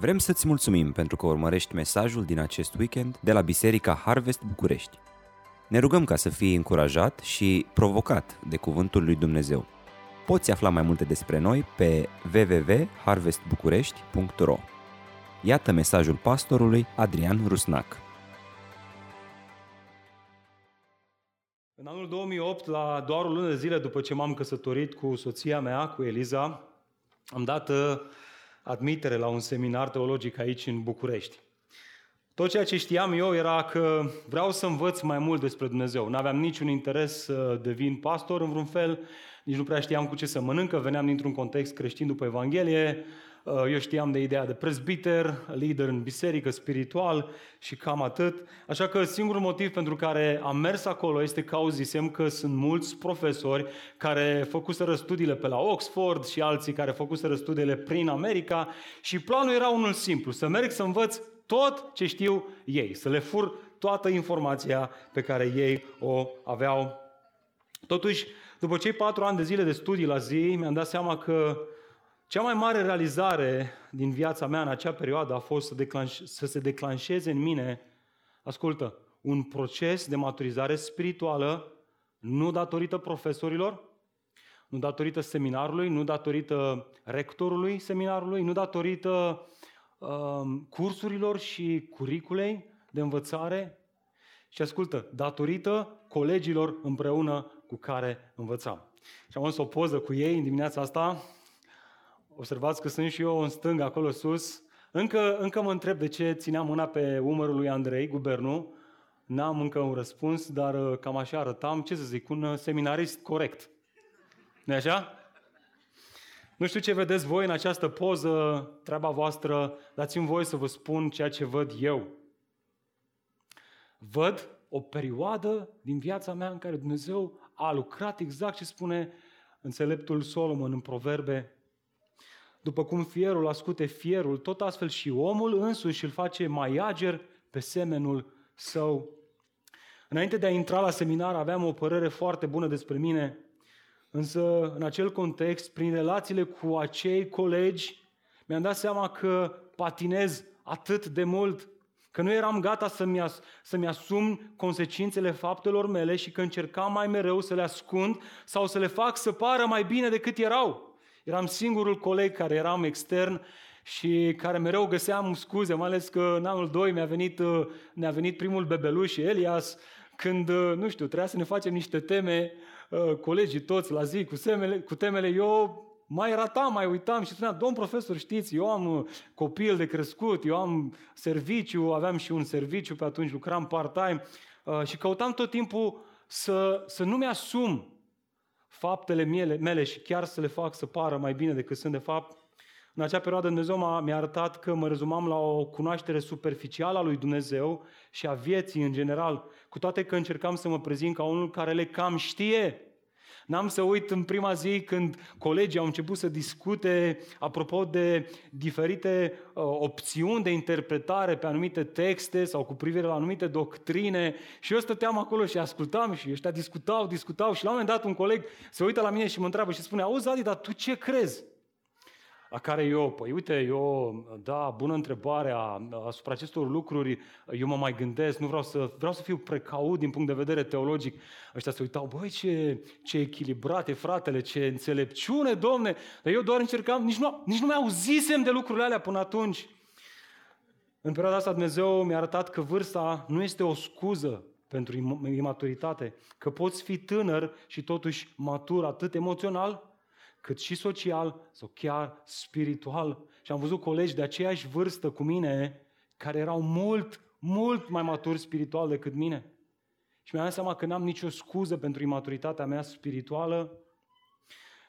Vrem să-ți mulțumim pentru că urmărești mesajul din acest weekend de la Biserica Harvest București. Ne rugăm ca să fii încurajat și provocat de Cuvântul lui Dumnezeu. Poți afla mai multe despre noi pe www.harvestbucurești.ro Iată mesajul pastorului Adrian Rusnac. În anul 2008, la doar o lună de zile după ce m-am căsătorit cu soția mea, cu Eliza, am dat uh, admitere la un seminar teologic aici în București. Tot ceea ce știam eu era că vreau să învăț mai mult despre Dumnezeu. Nu aveam niciun interes să devin pastor în vreun fel, nici nu prea știam cu ce să mănâncă, veneam dintr-un context creștin după Evanghelie, Uh, eu știam de ideea de prezbiter, lider în biserică, spiritual și cam atât. Așa că singurul motiv pentru care am mers acolo este că auzisem că sunt mulți profesori care făcuseră studiile pe la Oxford și alții care făcuseră studiile prin America și planul era unul simplu, să merg să învăț tot ce știu ei, să le fur toată informația pe care ei o aveau. Totuși, după cei patru ani de zile de studii la zi, mi-am dat seama că cea mai mare realizare din viața mea în acea perioadă a fost să, declanș- să se declanșeze în mine, ascultă, un proces de maturizare spirituală, nu datorită profesorilor, nu datorită seminarului, nu datorită rectorului seminarului, nu datorită uh, cursurilor și curiculei de învățare, și ascultă, datorită colegilor împreună cu care învățam. Și am o poză cu ei în dimineața asta, Observați că sunt și eu în stânga, acolo sus. Încă, încă mă întreb de ce țineam mâna pe umărul lui Andrei, guvernul. N-am încă un răspuns, dar uh, cam așa arătam, ce să zic, un uh, seminarist corect. nu așa? Nu știu ce vedeți voi în această poză, treaba voastră, dați-mi voi să vă spun ceea ce văd eu. Văd o perioadă din viața mea în care Dumnezeu a lucrat exact ce spune înțeleptul Solomon în Proverbe după cum fierul ascute fierul, tot astfel și omul însuși îl face mai ager pe semenul său. Înainte de a intra la seminar aveam o părere foarte bună despre mine, însă în acel context, prin relațiile cu acei colegi, mi-am dat seama că patinez atât de mult, că nu eram gata să-mi, as- să-mi asum consecințele faptelor mele și că încercam mai mereu să le ascund sau să le fac să pară mai bine decât erau. Eram singurul coleg care eram extern și care mereu găseam scuze, mai ales că în anul 2 mi-a venit, uh, ne-a venit primul bebeluș și Elias, când, uh, nu știu, trebuia să ne facem niște teme, uh, colegii toți la zi, cu, semele, cu temele, eu mai ratam, mai uitam și spuneam, domn profesor, știți, eu am copil de crescut, eu am serviciu, aveam și un serviciu, pe atunci lucram part-time și căutam tot timpul să, să nu mi-asum faptele mele, mele și chiar să le fac să pară mai bine decât sunt de fapt, în acea perioadă Dumnezeu mi-a arătat că mă rezumam la o cunoaștere superficială a lui Dumnezeu și a vieții în general, cu toate că încercam să mă prezint ca unul care le cam știe. N-am să uit în prima zi când colegii au început să discute apropo de diferite uh, opțiuni de interpretare pe anumite texte sau cu privire la anumite doctrine și eu stăteam acolo și ascultam și ăștia discutau, discutau și la un moment dat un coleg se uită la mine și mă întreabă și spune, auzi Adi, dar tu ce crezi? La care eu, păi uite, eu, da, bună întrebare asupra acestor lucruri, eu mă mai gândesc, nu vreau să, vreau să fiu precaut din punct de vedere teologic. Ăștia se uitau, băi, ce, ce echilibrate, fratele, ce înțelepciune, domne, dar eu doar încercam, nici nu, nici nu mi-auzisem de lucrurile alea până atunci. În perioada asta Dumnezeu mi-a arătat că vârsta nu este o scuză pentru imaturitate, că poți fi tânăr și totuși matur atât emoțional cât și social sau chiar spiritual. Și am văzut colegi de aceeași vârstă cu mine care erau mult, mult mai maturi spiritual decât mine. Și mi-am dat seama că n-am nicio scuză pentru imaturitatea mea spirituală.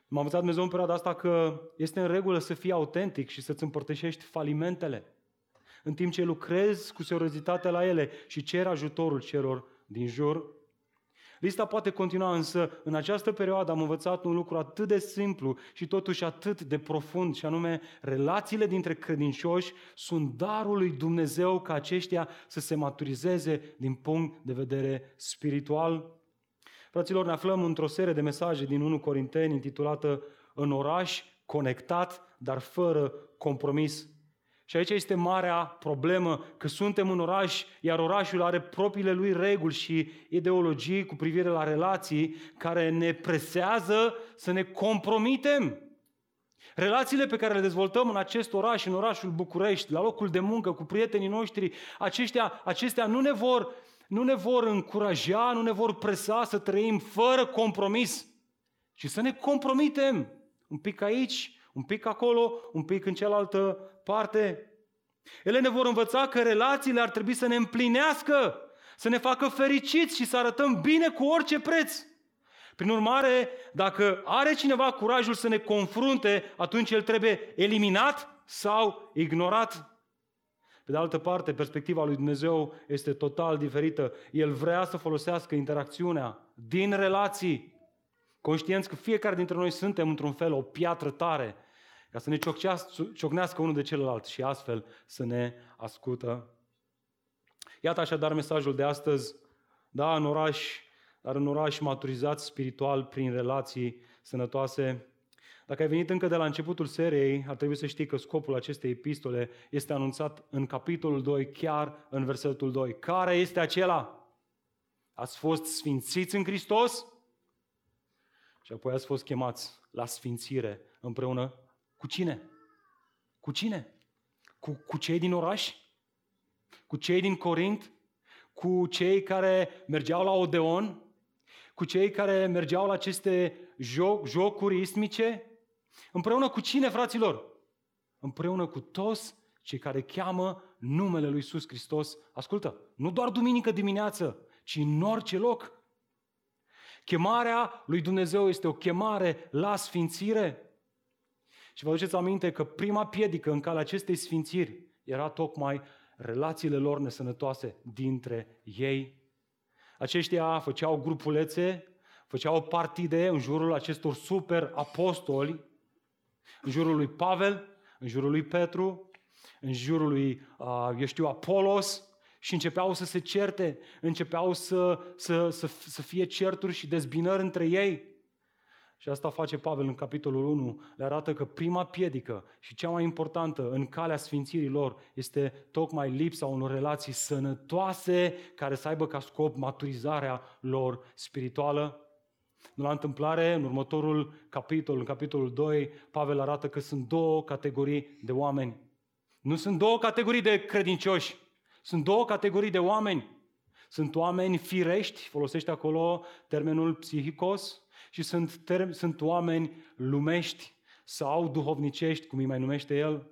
M-a învățat Dumnezeu în perioada asta că este în regulă să fii autentic și să-ți împărtășești falimentele, în timp ce lucrezi cu seriozitate la ele și cer ajutorul celor din jur. Lista poate continua, însă în această perioadă am învățat un lucru atât de simplu și totuși atât de profund, și anume relațiile dintre credincioși sunt darul lui Dumnezeu ca aceștia să se maturizeze din punct de vedere spiritual. Fraților, ne aflăm într-o serie de mesaje din 1 Corinteni intitulată În oraș, conectat, dar fără compromis. Și aici este marea problemă, că suntem în oraș, iar orașul are propriile lui reguli și ideologii cu privire la relații care ne presează să ne compromitem. Relațiile pe care le dezvoltăm în acest oraș, în orașul București, la locul de muncă, cu prietenii noștri, aceștia, acestea nu ne vor, nu ne vor încuraja, nu ne vor presa să trăim fără compromis, ci să ne compromitem un pic aici, un pic acolo, un pic în cealaltă parte. Ele ne vor învăța că relațiile ar trebui să ne împlinească, să ne facă fericiți și să arătăm bine cu orice preț. Prin urmare, dacă are cineva curajul să ne confrunte, atunci el trebuie eliminat sau ignorat. Pe de altă parte, perspectiva lui Dumnezeu este total diferită. El vrea să folosească interacțiunea din relații, conștienți că fiecare dintre noi suntem într-un fel o piatră tare, ca să ne ciocnească unul de celălalt și astfel să ne ascultă. Iată așadar mesajul de astăzi. Da, în oraș dar în oraș maturizat spiritual prin relații sănătoase. Dacă ai venit încă de la începutul seriei, ar trebui să știi că scopul acestei epistole este anunțat în capitolul 2, chiar în versetul 2. Care este acela? Ați fost sfințiți în Hristos și apoi ați fost chemați la sfințire împreună cu cine? Cu cine? Cu, cu cei din oraș? Cu cei din Corint? Cu cei care mergeau la Odeon? cu cei care mergeau la aceste joc, jocuri ismice? Împreună cu cine, fraților? Împreună cu toți cei care cheamă numele lui Iisus Hristos. Ascultă, nu doar duminică dimineață, ci în orice loc. Chemarea lui Dumnezeu este o chemare la sfințire. Și vă aduceți aminte că prima piedică în calea acestei sfințiri era tocmai relațiile lor nesănătoase dintre ei aceștia făceau grupulețe, făceau partide în jurul acestor super apostoli, în jurul lui Pavel, în jurul lui Petru, în jurul lui, eu știu, Apolos, și începeau să se certe, începeau să, să, să, să fie certuri și dezbinări între ei. Și asta face Pavel în capitolul 1. Le arată că prima piedică și cea mai importantă în calea sfințirii lor este tocmai lipsa unor relații sănătoase care să aibă ca scop maturizarea lor spirituală. Nu la întâmplare, în următorul capitol, în capitolul 2, Pavel arată că sunt două categorii de oameni. Nu sunt două categorii de credincioși, sunt două categorii de oameni. Sunt oameni firești, folosește acolo termenul psihicos, și sunt, term, sunt oameni lumești sau duhovnicești, cum îi mai numește el.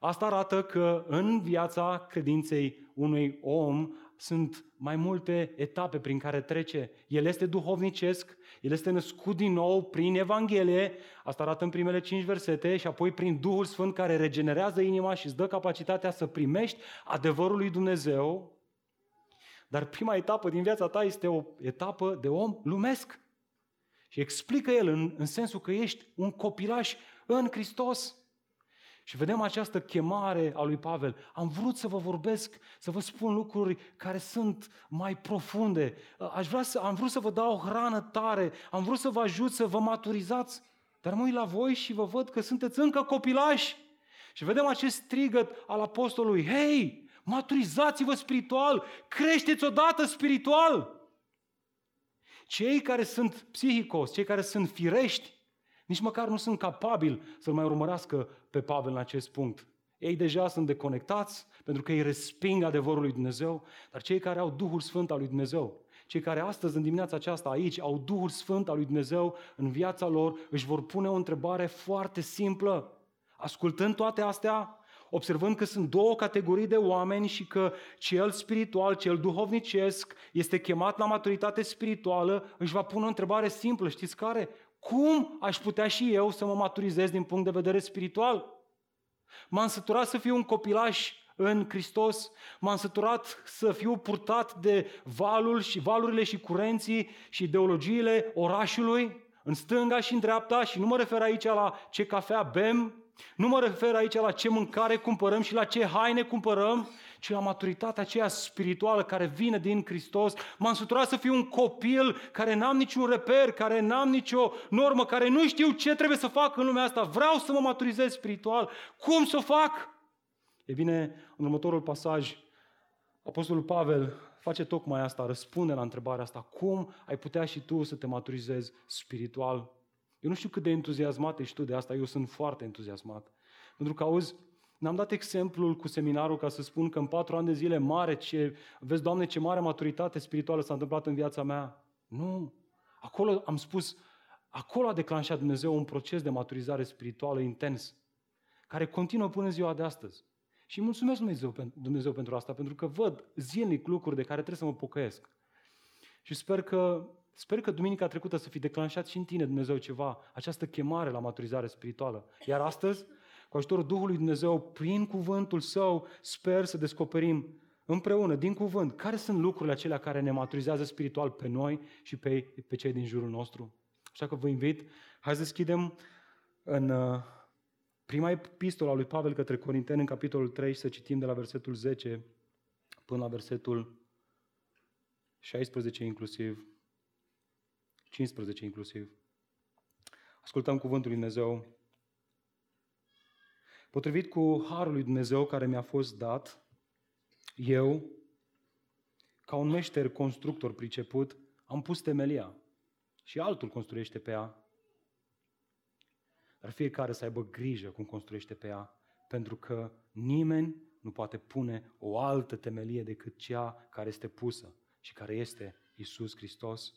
Asta arată că în viața credinței unui om sunt mai multe etape prin care trece. El este duhovnicesc, el este născut din nou prin Evanghelie, asta arată în primele cinci versete, și apoi prin Duhul Sfânt care regenerează inima și îți dă capacitatea să primești adevărul lui Dumnezeu. Dar prima etapă din viața ta este o etapă de om lumesc. Și explică el în, în sensul că ești un copilaș în Hristos. Și vedem această chemare a lui Pavel. Am vrut să vă vorbesc, să vă spun lucruri care sunt mai profunde. Aș vrea să, am vrut să vă dau o hrană tare, am vrut să vă ajut să vă maturizați, dar mă uit la voi și vă văd că sunteți încă copilași. Și vedem acest strigăt al apostolului, hei, maturizați-vă spiritual, creșteți odată spiritual. Cei care sunt psihicos, cei care sunt firești, nici măcar nu sunt capabili să-l mai urmărească pe Pavel în acest punct. Ei deja sunt deconectați pentru că ei resping adevărul lui Dumnezeu, dar cei care au Duhul Sfânt al lui Dumnezeu, cei care astăzi, în dimineața aceasta, aici, au Duhul Sfânt al lui Dumnezeu în viața lor, își vor pune o întrebare foarte simplă. Ascultând toate astea, observând că sunt două categorii de oameni și că cel spiritual, cel duhovnicesc, este chemat la maturitate spirituală, își va pune o întrebare simplă, știți care? Cum aș putea și eu să mă maturizez din punct de vedere spiritual? M-am săturat să fiu un copilaș în Hristos, m-am săturat să fiu purtat de valul și valurile și curenții și ideologiile orașului, în stânga și în dreapta, și nu mă refer aici la ce cafea bem, nu mă refer aici la ce mâncare cumpărăm și la ce haine cumpărăm, ci la maturitatea aceea spirituală care vine din Hristos. M-am săturat să fiu un copil care n-am niciun reper, care n-am nicio normă, care nu știu ce trebuie să fac în lumea asta. Vreau să mă maturizez spiritual. Cum să o fac? E bine, în următorul pasaj, Apostolul Pavel face tocmai asta, răspunde la întrebarea asta. Cum ai putea și tu să te maturizezi spiritual? Eu nu știu cât de entuziasmat ești tu de asta, eu sunt foarte entuziasmat. Pentru că, auzi, ne-am dat exemplul cu seminarul ca să spun că în patru ani de zile mare, ce, vezi, Doamne, ce mare maturitate spirituală s-a întâmplat în viața mea. Nu. Acolo am spus, acolo a declanșat Dumnezeu un proces de maturizare spirituală intens, care continuă până în ziua de astăzi. Și mulțumesc Dumnezeu, Dumnezeu pentru asta, pentru că văd zilnic lucruri de care trebuie să mă pocăiesc. Și sper că, sper că duminica trecută să fi declanșat și în tine Dumnezeu ceva, această chemare la maturizare spirituală. Iar astăzi, cu ajutorul Duhului Dumnezeu, prin cuvântul Său, sper să descoperim împreună, din cuvânt, care sunt lucrurile acelea care ne maturizează spiritual pe noi și pe, pe cei din jurul nostru. Așa că vă invit, hai să deschidem în uh, prima epistolă a lui Pavel către Corinteni, în capitolul 3, să citim de la versetul 10 până la versetul 16 inclusiv, 15 inclusiv. Ascultăm cuvântul lui Dumnezeu. Potrivit cu harul lui Dumnezeu care mi-a fost dat, eu, ca un meșter constructor priceput, am pus temelia și altul construiește pe ea. Dar fiecare să aibă grijă cum construiește pe ea, pentru că nimeni nu poate pune o altă temelie decât cea care este pusă și care este Isus Hristos.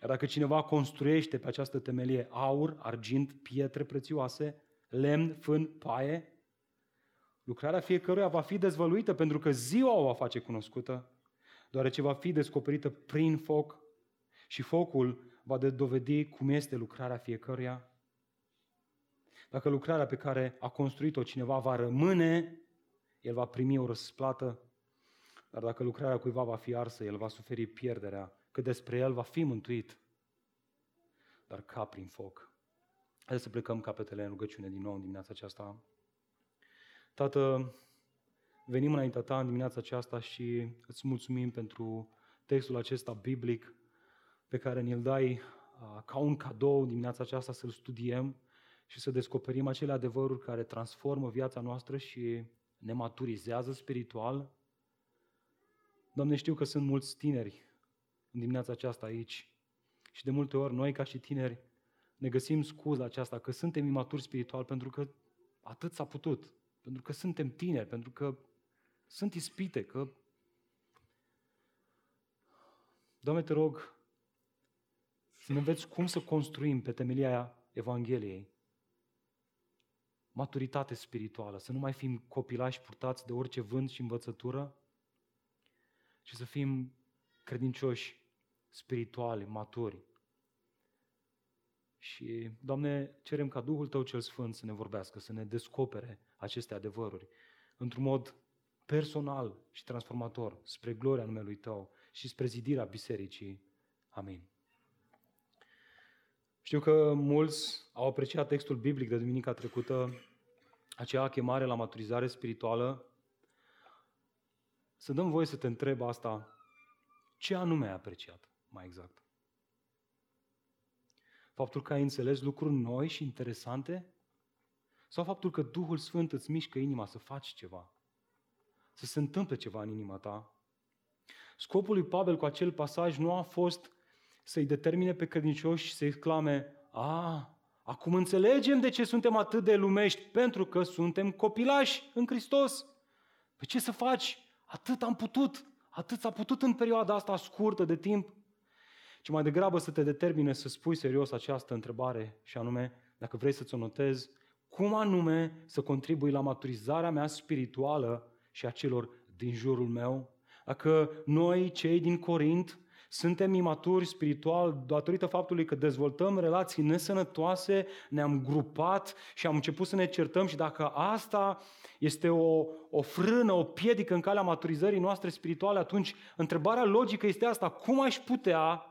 Iar dacă cineva construiește pe această temelie aur, argint, pietre prețioase, lemn, fân, paie, lucrarea fiecăruia va fi dezvăluită pentru că ziua o va face cunoscută, deoarece va fi descoperită prin foc și focul va dovedi cum este lucrarea fiecăruia. Dacă lucrarea pe care a construit-o cineva va rămâne, el va primi o răsplată, dar dacă lucrarea cuiva va fi arsă, el va suferi pierderea, că despre el va fi mântuit, dar ca prin foc. Hai să plecăm capetele în rugăciune din nou în dimineața aceasta. Tată, venim înaintea ta în dimineața aceasta și îți mulțumim pentru textul acesta biblic pe care ne-l dai ca un cadou dimineața aceasta să-l studiem și să descoperim acele adevăruri care transformă viața noastră și ne maturizează spiritual. Doamne, știu că sunt mulți tineri în dimineața aceasta aici și de multe ori noi ca și tineri ne găsim scuza aceasta că suntem imaturi spiritual pentru că atât s-a putut, pentru că suntem tineri, pentru că sunt ispite, că Doamne, te rog să ne înveți cum să construim pe temelia Evangheliei maturitate spirituală, să nu mai fim copilași purtați de orice vânt și învățătură, ci să fim credincioși spirituali, maturi. Și, Doamne, cerem ca Duhul Tău cel Sfânt să ne vorbească, să ne descopere aceste adevăruri într-un mod personal și transformator, spre gloria numelui Tău și spre zidirea bisericii. Amin. Știu că mulți au apreciat textul biblic de duminica trecută, acea chemare la maturizare spirituală. Să dăm voie să te întreb asta, ce anume ai apreciat mai exact? Faptul că ai înțeles lucruri noi și interesante? Sau faptul că Duhul Sfânt îți mișcă inima să faci ceva? Să se întâmple ceva în inima ta? Scopul lui Pavel cu acel pasaj nu a fost să-i determine pe credincioși și să-i clame, a, acum înțelegem de ce suntem atât de lumești, pentru că suntem copilași în Hristos. Pe ce să faci? Atât am putut, atât s-a putut în perioada asta scurtă de timp. Ci mai degrabă să te determine să spui serios această întrebare și anume, dacă vrei să-ți o notezi, cum anume să contribui la maturizarea mea spirituală și a celor din jurul meu? Dacă noi, cei din Corint, suntem imaturi spiritual datorită faptului că dezvoltăm relații nesănătoase, ne-am grupat și am început să ne certăm și dacă asta este o, o frână, o piedică în calea maturizării noastre spirituale, atunci întrebarea logică este asta, cum aș putea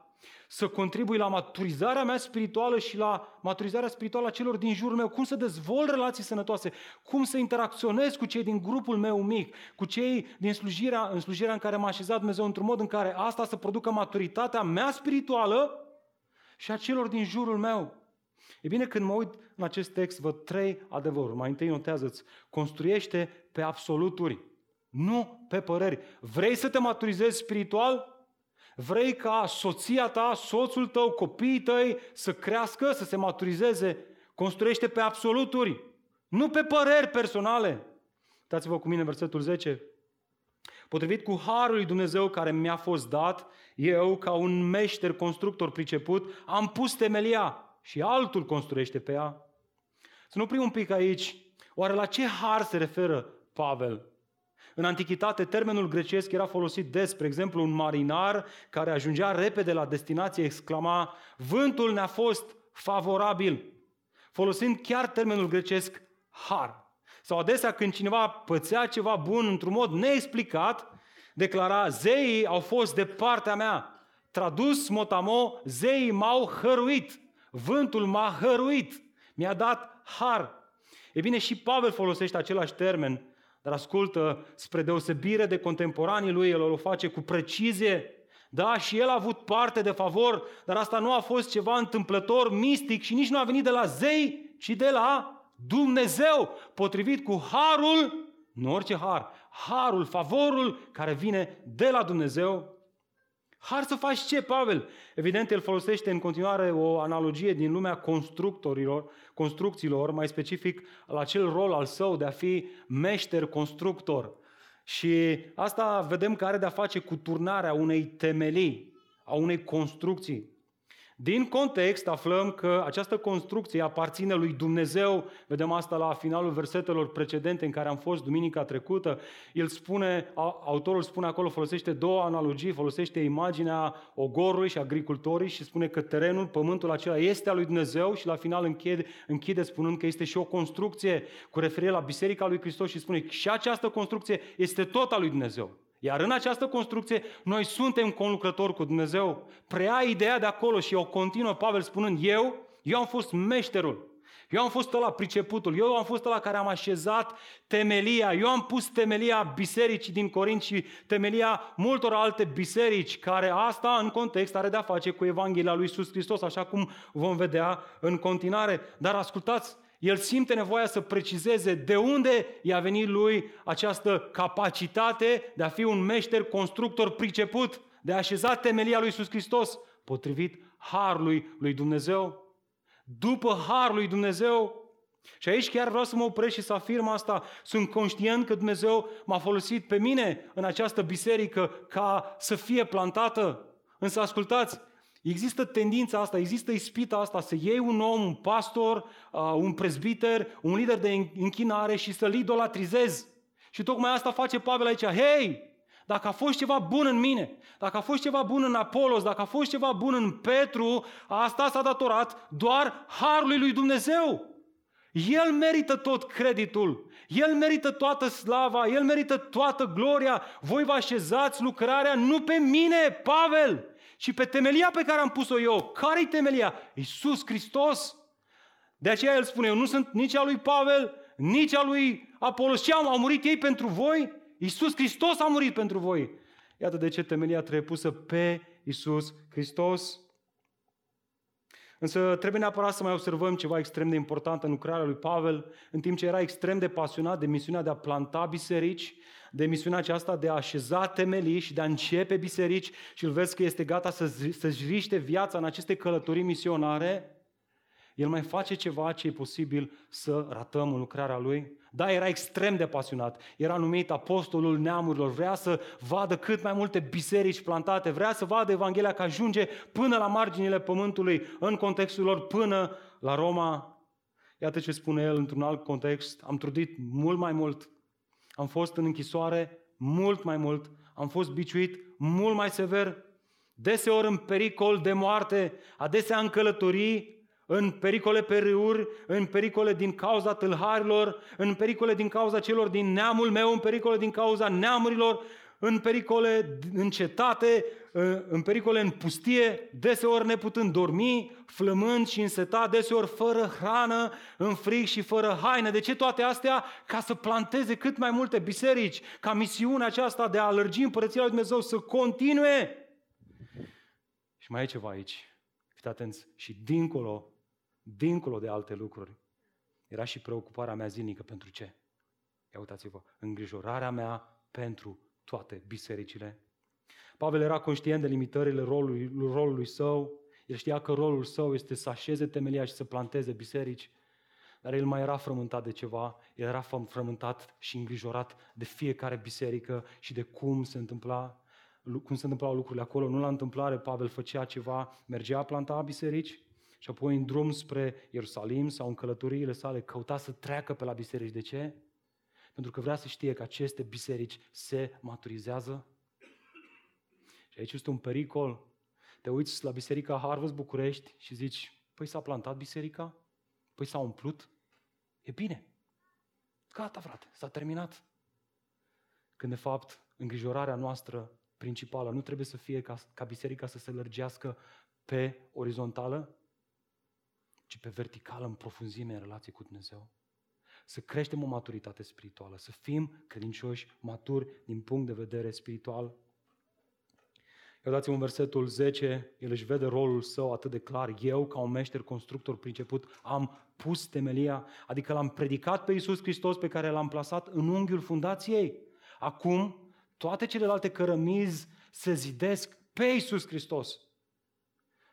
să contribui la maturizarea mea spirituală și la maturizarea spirituală a celor din jurul meu, cum să dezvolt relații sănătoase, cum să interacționez cu cei din grupul meu mic, cu cei din slujirea, în slujirea în care m-a așezat Dumnezeu într-un mod în care asta să producă maturitatea mea spirituală și a celor din jurul meu. E bine, când mă uit în acest text, văd trei adevăruri. Mai întâi notează-ți, construiește pe absoluturi, nu pe păreri. Vrei să te maturizezi spiritual? Vrei ca soția ta, soțul tău, copiii tăi să crească, să se maturizeze? Construiește pe absoluturi, nu pe păreri personale. Uitați-vă cu mine versetul 10. Potrivit cu harul lui Dumnezeu care mi-a fost dat, eu, ca un meșter constructor priceput, am pus temelia și altul construiește pe ea. Să nu oprim un pic aici. Oare la ce har se referă Pavel? În antichitate, termenul grecesc era folosit des, spre exemplu, un marinar care ajungea repede la destinație exclama Vântul ne-a fost favorabil, folosind chiar termenul grecesc har. Sau adesea când cineva pățea ceva bun într-un mod neexplicat, declara, zeii au fost de partea mea. Tradus motamo, zeii m-au hăruit. Vântul m-a hăruit. Mi-a dat har. E bine, și Pavel folosește același termen, dar ascultă, spre deosebire de contemporanii lui, el o face cu precizie. Da, și el a avut parte de favor, dar asta nu a fost ceva întâmplător, mistic și nici nu a venit de la zei, ci de la Dumnezeu, potrivit cu harul, nu orice har, harul, favorul care vine de la Dumnezeu. Har să faci ce, Pavel? Evident, el folosește în continuare o analogie din lumea constructorilor, construcțiilor, mai specific la acel rol al său de a fi meșter constructor. Și asta vedem că are de-a face cu turnarea unei temelii, a unei construcții. Din context aflăm că această construcție aparține lui Dumnezeu. Vedem asta la finalul versetelor precedente în care am fost duminica trecută. El spune, autorul spune acolo, folosește două analogii, folosește imaginea ogorului și agricultorii și spune că terenul, pământul acela este al lui Dumnezeu și la final închide, închide spunând că este și o construcție cu referire la Biserica lui Hristos și spune că și această construcție este tot al lui Dumnezeu. Iar în această construcție, noi suntem conlucrători cu Dumnezeu. Preia ideea de acolo și o continuă Pavel spunând, eu, eu am fost meșterul. Eu am fost la priceputul, eu am fost la care am așezat temelia, eu am pus temelia bisericii din Corint și temelia multor alte biserici, care asta în context are de-a face cu Evanghelia lui Iisus Hristos, așa cum vom vedea în continuare. Dar ascultați, el simte nevoia să precizeze de unde i-a venit lui această capacitate de a fi un meșter constructor priceput, de a așeza temelia lui Iisus Hristos, potrivit harului lui Dumnezeu. După harul lui Dumnezeu, și aici chiar vreau să mă opresc și să afirm asta. Sunt conștient că Dumnezeu m-a folosit pe mine în această biserică ca să fie plantată. Însă ascultați, Există tendința asta, există ispita asta să iei un om, un pastor, un prezbiter, un lider de închinare și să-l idolatrizezi. Și tocmai asta face Pavel aici. Hei, dacă a fost ceva bun în mine, dacă a fost ceva bun în Apolos, dacă a fost ceva bun în Petru, asta s-a datorat doar harului lui Dumnezeu. El merită tot creditul, El merită toată slava, El merită toată gloria. Voi vă așezați lucrarea nu pe mine, Pavel, și pe temelia pe care am pus-o eu. Care-i temelia? Iisus Hristos. De aceea el spune, eu nu sunt nici a lui Pavel, nici a lui Apolos. Ce au, au murit ei pentru voi? Iisus Hristos a murit pentru voi. Iată de ce temelia trebuie pusă pe Iisus Hristos. Însă trebuie neapărat să mai observăm ceva extrem de important în lucrarea lui Pavel, în timp ce era extrem de pasionat de misiunea de a planta biserici, de misiunea aceasta de a așeza temelii și de a începe biserici și îl vezi că este gata să, să-și riște viața în aceste călătorii misionare, el mai face ceva ce e posibil să ratăm în lucrarea lui. Da, era extrem de pasionat. Era numit apostolul neamurilor. Vrea să vadă cât mai multe biserici plantate. Vrea să vadă Evanghelia că ajunge până la marginile pământului, în contextul lor, până la Roma. Iată ce spune el într-un alt context. Am trudit mult mai mult am fost în închisoare mult mai mult, am fost biciuit mult mai sever, deseori în pericol de moarte, adesea în călătorii, în pericole pe râuri, în pericole din cauza tâlharilor, în pericole din cauza celor din neamul meu, în pericole din cauza neamurilor, în pericole în cetate, în pericole în pustie, deseori neputând dormi, flămând și însetat, deseori fără hrană, în frig și fără haine. De ce toate astea? Ca să planteze cât mai multe biserici, ca misiunea aceasta de a alergi împărăția lui Dumnezeu să continue. Și mai e ceva aici. Fiți atenți. Și dincolo dincolo de alte lucruri, era și preocuparea mea zilnică pentru ce? Ia uitați-vă, îngrijorarea mea pentru toate bisericile. Pavel era conștient de limitările rolului, rolului său, el știa că rolul său este să așeze temelia și să planteze biserici, dar el mai era frământat de ceva, el era frământat și îngrijorat de fiecare biserică și de cum se întâmpla cum se întâmplau lucrurile acolo. Nu la întâmplare, Pavel făcea ceva, mergea, planta biserici și apoi în drum spre Ierusalim sau în călătoriile sale căuta să treacă pe la biserici. De ce? Pentru că vrea să știe că aceste biserici se maturizează. Și aici este un pericol. Te uiți la Biserica Harvest București și zici, păi s-a plantat biserica? Păi s-a umplut? E bine. Gata, frate, s-a terminat. Când, de fapt, îngrijorarea noastră principală nu trebuie să fie ca, ca biserica să se lărgească pe orizontală, ci pe verticală, în profunzime, în relație cu Dumnezeu. Să creștem o maturitate spirituală, să fim credincioși, maturi din punct de vedere spiritual. Eu dați un versetul 10, el își vede rolul său atât de clar. Eu, ca un meșter constructor priceput, am pus temelia, adică l-am predicat pe Iisus Hristos pe care l-am plasat în unghiul fundației. Acum, toate celelalte cărămizi se zidesc pe Iisus Hristos.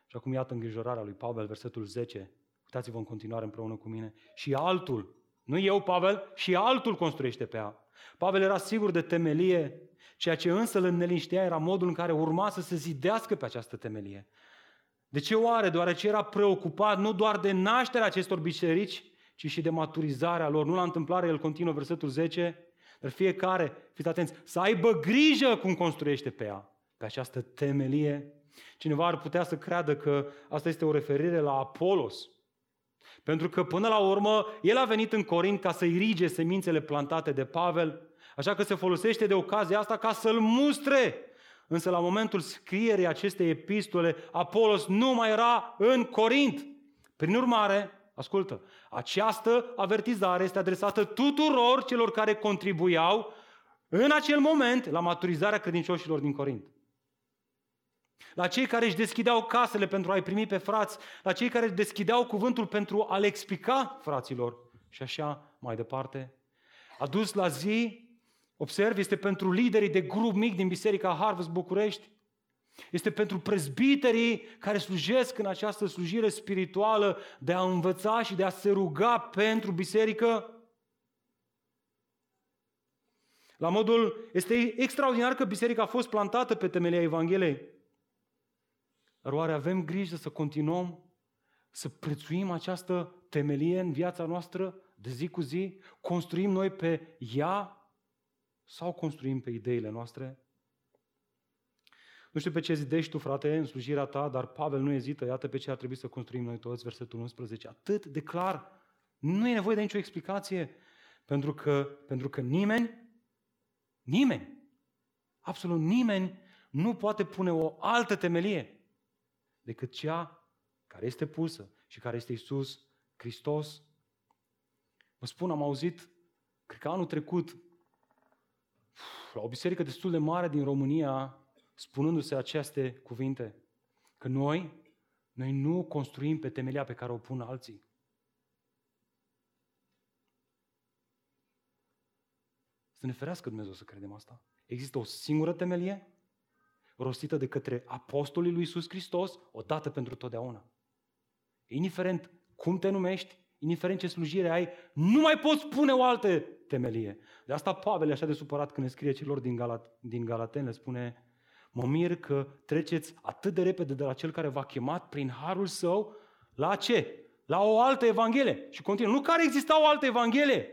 Și acum iată îngrijorarea lui Pavel, versetul 10. Uitați-vă în continuare împreună cu mine. Și altul, nu eu, Pavel, și altul construiește pe ea. Pavel era sigur de temelie, ceea ce însă îl neliniștea era modul în care urma să se zidească pe această temelie. De ce oare? Deoarece era preocupat nu doar de nașterea acestor biserici, ci și de maturizarea lor. Nu la întâmplare, el continuă versetul 10, dar fiecare, fiți atenți, să aibă grijă cum construiește pe ea, pe această temelie. Cineva ar putea să creadă că asta este o referire la Apolos. Pentru că până la urmă, el a venit în Corint ca să irige semințele plantate de Pavel, așa că se folosește de ocazia asta ca să-l mustre. Însă la momentul scrierii acestei epistole, Apolos nu mai era în Corint. Prin urmare, Ascultă, această avertizare este adresată tuturor celor care contribuiau în acel moment la maturizarea credincioșilor din Corint. La cei care își deschideau casele pentru a-i primi pe frați, la cei care își deschideau cuvântul pentru a le explica fraților și așa mai departe. Adus la zi, observ, este pentru liderii de grup mic din Biserica Harvest București, este pentru prezbiterii care slujesc în această slujire spirituală de a învăța și de a se ruga pentru biserică. La modul, este extraordinar că biserica a fost plantată pe temelia Evangheliei. Dar oare avem grijă să continuăm să prețuim această temelie în viața noastră de zi cu zi? Construim noi pe ea sau construim pe ideile noastre? Nu știu pe ce zidești tu, frate, în slujirea ta, dar Pavel nu ezită, iată pe ce ar trebui să construim noi toți, versetul 11. Atât de clar. Nu e nevoie de nicio explicație. Pentru că, pentru că nimeni, nimeni, absolut nimeni, nu poate pune o altă temelie decât cea care este pusă și care este Isus Hristos. Vă spun, am auzit, cred că anul trecut, la o biserică destul de mare din România, spunându-se aceste cuvinte, că noi, noi nu construim pe temelia pe care o pun alții. Să ne ferească Dumnezeu să credem asta. Există o singură temelie rostită de către apostolii lui Iisus Hristos, odată pentru totdeauna. Indiferent cum te numești, indiferent ce slujire ai, nu mai poți pune o altă temelie. De asta Pavel e așa de supărat când ne scrie celor din, Galat, din Galaten, le spune Mă mir că treceți atât de repede de la cel care v-a chemat prin harul său la ce? La o altă evanghelie. Și continuă. Nu care exista o altă evanghelie.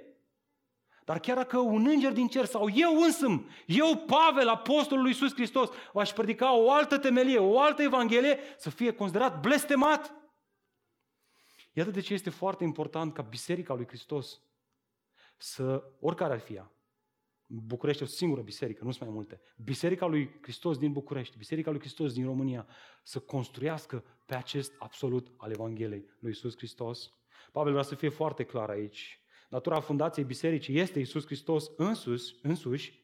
Dar chiar dacă un înger din cer sau eu însumi, eu, Pavel, apostolul lui Iisus Hristos, v-aș predica o altă temelie, o altă evanghelie, să fie considerat blestemat. Iată de ce este foarte important ca Biserica lui Hristos să, oricare ar fi ea, București o singură biserică, nu sunt mai multe. Biserica lui Hristos din București, Biserica lui Hristos din România, să construiască pe acest absolut al Evangheliei lui Isus Hristos. Pavel vrea să fie foarte clar aici. Natura fundației bisericii este Isus Hristos însus, însuși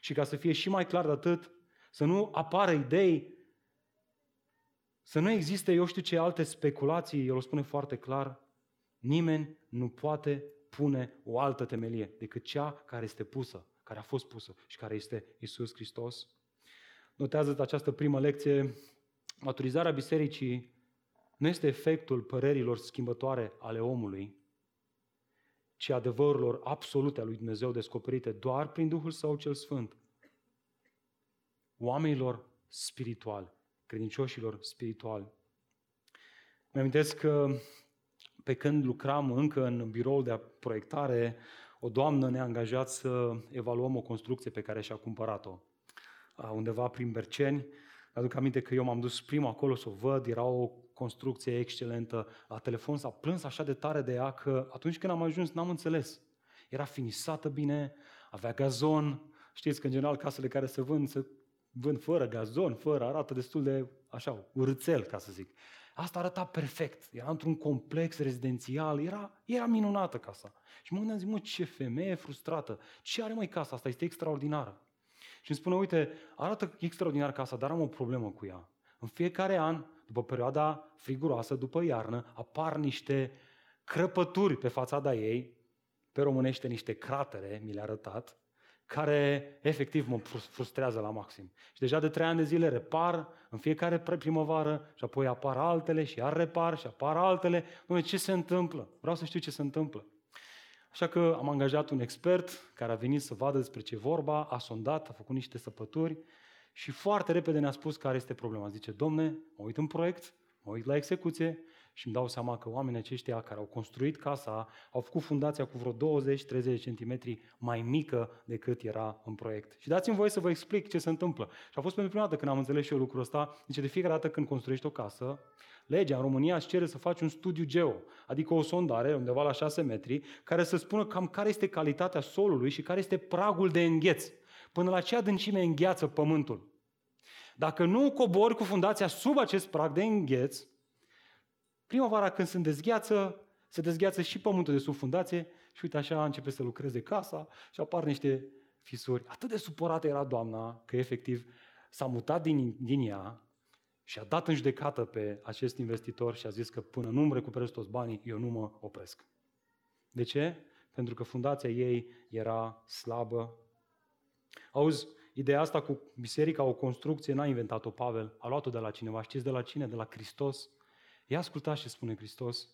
și ca să fie și mai clar de atât, să nu apară idei Să nu existe, eu știu ce alte speculații, el o spune foarte clar, nimeni nu poate pune o altă temelie decât cea care este pusă, care a fost pusă și care este Isus Hristos. Notează această primă lecție, maturizarea bisericii nu este efectul părerilor schimbătoare ale omului, ci adevărurilor absolute a lui Dumnezeu descoperite doar prin Duhul Său cel Sfânt. Oamenilor spirituali, credincioșilor spirituali. Mi-amintesc că pe când lucram încă în biroul de proiectare, o doamnă ne-a angajat să evaluăm o construcție pe care și-a cumpărat-o. Undeva prin Berceni. Aduc aminte că eu m-am dus primul acolo să o văd, era o construcție excelentă. La telefon s-a plâns așa de tare de ea că atunci când am ajuns n-am înțeles. Era finisată bine, avea gazon. Știți că în general casele care se vând se vând fără gazon, fără, arată destul de așa, urțel, ca să zic. Asta arăta perfect. Era într-un complex rezidențial, era, era minunată casa. Și mă gândeam, zic, mă, ce femeie frustrată. Ce are mai casa asta? Este extraordinară. Și îmi spune, uite, arată extraordinar casa, dar am o problemă cu ea. În fiecare an, după perioada friguroasă, după iarnă, apar niște crăpături pe fațada ei, pe românește niște cratere, mi le-a arătat, care efectiv mă frustrează la maxim. Și deja de trei ani de zile repar în fiecare primăvară și apoi apar altele și iar repar și apar altele. Dom'le, ce se întâmplă? Vreau să știu ce se întâmplă. Așa că am angajat un expert care a venit să vadă despre ce vorba, a sondat, a făcut niște săpături și foarte repede ne-a spus care este problema. Zice, domne, mă uit în proiect, mă uit la execuție și îmi dau seama că oamenii aceștia care au construit casa au făcut fundația cu vreo 20-30 cm mai mică decât era în proiect. Și dați-mi voie să vă explic ce se întâmplă. Și a fost pentru prima dată când am înțeles și eu lucrul ăsta. Zice, de fiecare dată când construiești o casă, legea în România îți cere să faci un studiu geo, adică o sondare undeva la 6 metri, care să spună cam care este calitatea solului și care este pragul de îngheț. Până la ce adâncime îngheață pământul. Dacă nu cobori cu fundația sub acest prag de îngheț, Primăvara când se dezgheață, se dezgheață și pământul de sub fundație și uite așa începe să lucreze casa și apar niște fisuri. Atât de supărată era doamna că efectiv s-a mutat din, din ea și a dat în judecată pe acest investitor și a zis că până nu-mi recuperez toți banii, eu nu mă opresc. De ce? Pentru că fundația ei era slabă. Auzi, ideea asta cu biserica, o construcție, n-a inventat-o Pavel, a luat-o de la cineva. Știți de la cine? De la Hristos. Ia ascultați ce spune Hristos.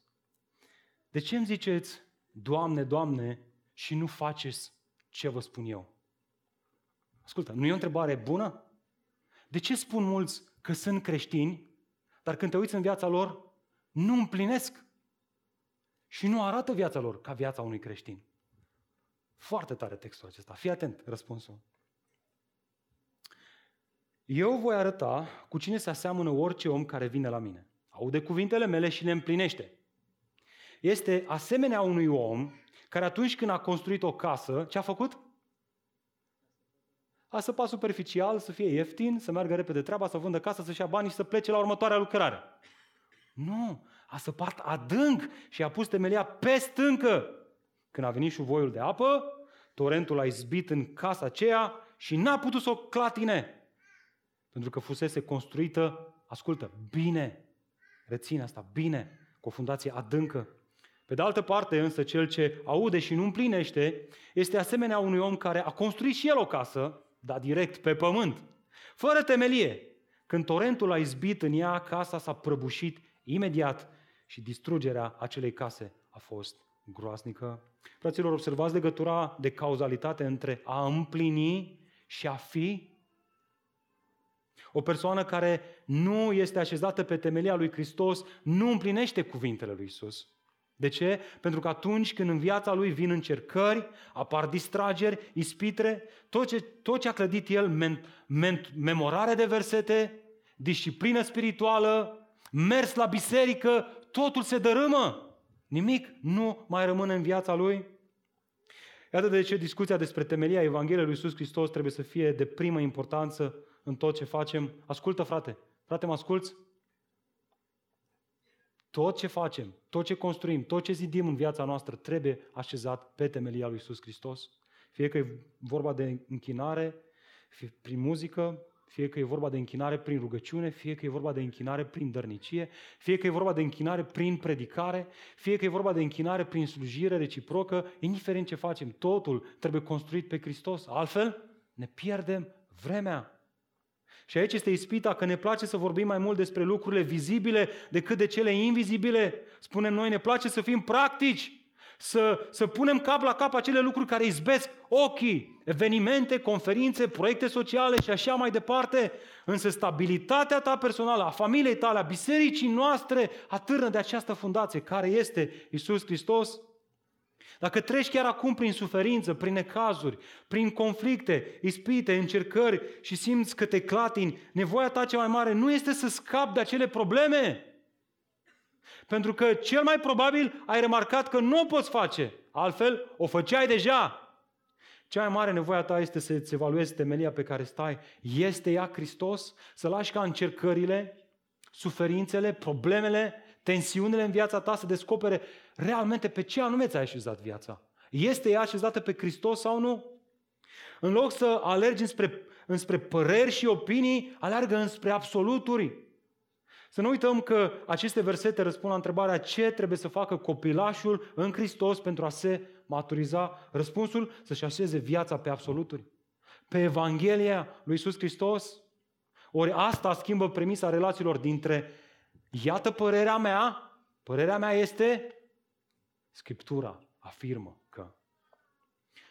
De ce îmi ziceți, Doamne, Doamne, și nu faceți ce vă spun eu? Ascultă, nu e o întrebare bună? De ce spun mulți că sunt creștini, dar când te uiți în viața lor, nu împlinesc și nu arată viața lor ca viața unui creștin? Foarte tare textul acesta. Fii atent, răspunsul. Eu voi arăta cu cine se aseamănă orice om care vine la mine aude cuvintele mele și le împlinește. Este asemenea unui om care atunci când a construit o casă, ce a făcut? A săpat superficial, să fie ieftin, să meargă repede treaba, să vândă casa, să-și ia bani și să plece la următoarea lucrare. Nu, a săpat adânc și a pus temelia pe stâncă. Când a venit șuvoiul de apă, torentul a izbit în casa aceea și n-a putut să o clatine. Pentru că fusese construită, ascultă, bine, Reține asta bine, cu o fundație adâncă. Pe de altă parte, însă, cel ce aude și nu împlinește este asemenea unui om care a construit și el o casă, dar direct pe pământ, fără temelie. Când torentul a izbit în ea, casa s-a prăbușit imediat și distrugerea acelei case a fost groasnică. Fraților, observați legătura de cauzalitate între a împlini și a fi o persoană care nu este așezată pe temelia lui Hristos nu împlinește cuvintele lui Isus. De ce? Pentru că atunci când în viața lui vin încercări, apar distrageri, ispitre, tot ce, tot ce a clădit el, men, men, memorare de versete, disciplină spirituală, mers la biserică, totul se dărâmă. Nimic nu mai rămâne în viața lui. Iată de ce discuția despre temelia Evangheliei lui Iisus Hristos trebuie să fie de primă importanță în tot ce facem. Ascultă, frate. Frate, mă asculți? Tot ce facem, tot ce construim, tot ce zidim în viața noastră trebuie așezat pe temelia lui Iisus Hristos. Fie că e vorba de închinare, fie prin muzică, fie că e vorba de închinare prin rugăciune, fie că e vorba de închinare prin dărnicie, fie că e vorba de închinare prin predicare, fie că e vorba de închinare prin slujire reciprocă, indiferent ce facem, totul trebuie construit pe Hristos. Altfel, ne pierdem vremea. Și aici este ispita că ne place să vorbim mai mult despre lucrurile vizibile decât de cele invizibile. Spunem noi, ne place să fim practici, să, să punem cap la cap acele lucruri care izbesc ochii, evenimente, conferințe, proiecte sociale și așa mai departe. Însă stabilitatea ta personală, a familiei tale, a bisericii noastre, atârnă de această fundație care este Isus Hristos. Dacă treci chiar acum prin suferință, prin necazuri, prin conflicte, ispite, încercări și simți că te clatini, nevoia ta cea mai mare nu este să scapi de acele probleme, pentru că cel mai probabil ai remarcat că nu o poți face. Altfel, o făceai deja. Cea mai mare nevoie a ta este să-ți evaluezi temelia pe care stai. Este ea Hristos? Să lași ca încercările, suferințele, problemele, tensiunile în viața ta să descopere realmente pe ce anume ți-ai așezat viața. Este ea așezată pe Hristos sau nu? În loc să alergi înspre, înspre păreri și opinii, alergă înspre absoluturi. Să nu uităm că aceste versete răspund la întrebarea ce trebuie să facă copilașul în Hristos pentru a se maturiza. Răspunsul să-și așeze viața pe absoluturi. Pe Evanghelia lui Iisus Hristos. Ori asta schimbă premisa relațiilor dintre iată părerea mea, părerea mea este Scriptura afirmă că.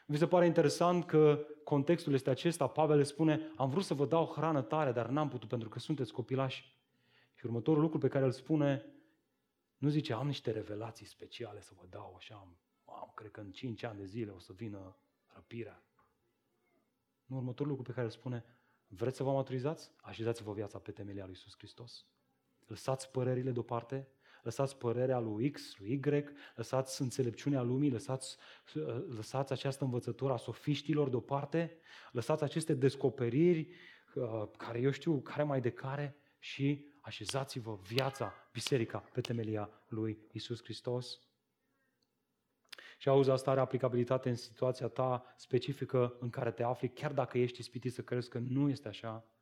Vi se pare interesant că contextul este acesta. Pavel le spune, am vrut să vă dau hrană tare, dar n-am putut pentru că sunteți copilași. Și următorul lucru pe care îl spune, nu zice, am niște revelații speciale să vă dau așa, am, cred că în 5 ani de zile o să vină răpirea. Nu, următorul lucru pe care îl spune, vreți să vă maturizați? Așezați-vă viața pe temelia lui Iisus Hristos. Lăsați părerile deoparte, lăsați părerea lui X, lui Y, lăsați înțelepciunea lumii, lăsați, lăsați această învățătură a sofiștilor deoparte, lăsați aceste descoperiri uh, care eu știu, care mai de care și așezați-vă viața, biserica, pe temelia lui Isus Hristos. Și auzi, asta are aplicabilitate în situația ta specifică în care te afli, chiar dacă ești ispitit să crezi că nu este așa.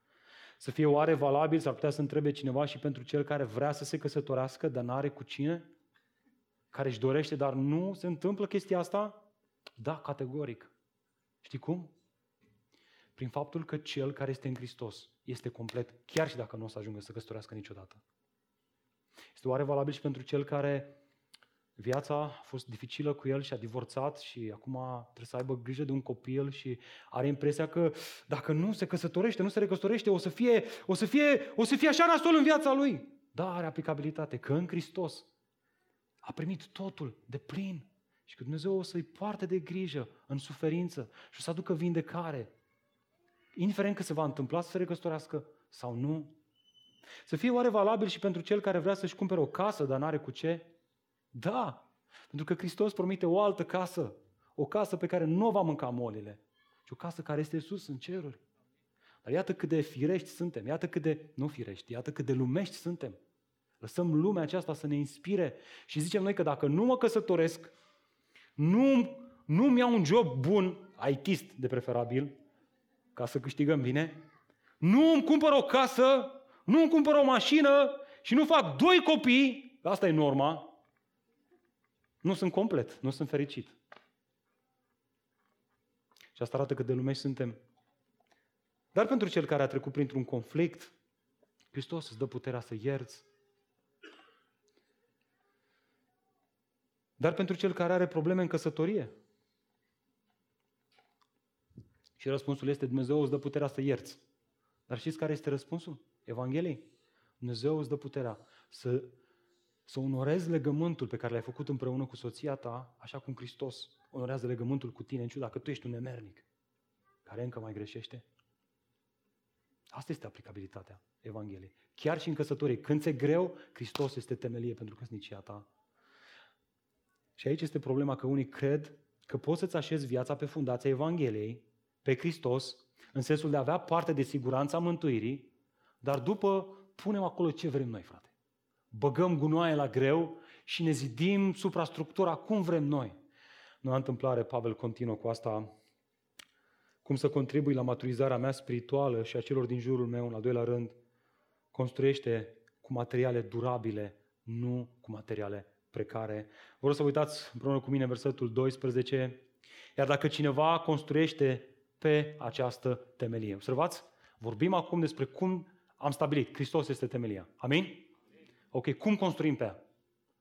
Să fie oare valabil, s-ar putea să întrebe cineva și pentru cel care vrea să se căsătorească, dar nu are cu cine? Care își dorește, dar nu se întâmplă chestia asta? Da, categoric. Știi cum? Prin faptul că cel care este în Hristos este complet, chiar și dacă nu o să ajungă să căsătorească niciodată. Este oare valabil și pentru cel care viața a fost dificilă cu el și a divorțat și acum trebuie să aibă grijă de un copil și are impresia că dacă nu se căsătorește, nu se recăsătorește, o să fie, o să fie, o să fie așa nasol în viața lui. Da, are aplicabilitate, că în Hristos a primit totul de plin și că Dumnezeu o să-i poarte de grijă în suferință și o să aducă vindecare indiferent că se va întâmpla să se recăsătorească sau nu. Să fie oare valabil și pentru cel care vrea să-și cumpere o casă, dar n-are cu ce? Da, pentru că Hristos promite o altă casă, o casă pe care nu o va mânca molile, ci o casă care este sus în ceruri. Dar iată cât de firești suntem, iată cât de, nu firești, iată cât de lumești suntem. Lăsăm lumea aceasta să ne inspire și zicem noi că dacă nu mă căsătoresc, nu, nu-mi iau un job bun, ITist de preferabil, ca să câștigăm bine, nu îmi cumpăr o casă, nu îmi cumpăr o mașină și nu fac doi copii, asta e norma, nu sunt complet, nu sunt fericit. Și asta arată cât de lumești suntem. Dar pentru cel care a trecut printr-un conflict, Hristos îți dă puterea să ierți. Dar pentru cel care are probleme în căsătorie, și răspunsul este Dumnezeu îți dă puterea să ierți. Dar știți care este răspunsul? Evangheliei. Dumnezeu îți dă puterea să, să onorezi legământul pe care l-ai făcut împreună cu soția ta, așa cum Hristos onorează legământul cu tine, în ciuda că tu ești un nemernic care încă mai greșește. Asta este aplicabilitatea Evangheliei. Chiar și în căsătorie, când ți greu, Hristos este temelie pentru căsnicia ta. Și aici este problema că unii cred că poți să-ți așezi viața pe fundația Evangheliei pe Hristos, în sensul de a avea parte de siguranța mântuirii, dar după punem acolo ce vrem noi, frate. Băgăm gunoaie la greu și ne zidim suprastructura cum vrem noi. Nu a întâmplare, Pavel continuă cu asta cum să contribui la maturizarea mea spirituală și a celor din jurul meu, în al doilea rând, construiește cu materiale durabile, nu cu materiale precare. Vreau să vă uitați împreună cu mine versetul 12. Iar dacă cineva construiește pe această temelie. Observați? Vorbim acum despre cum am stabilit. Hristos este temelia. Amin? Ok, cum construim pe ea?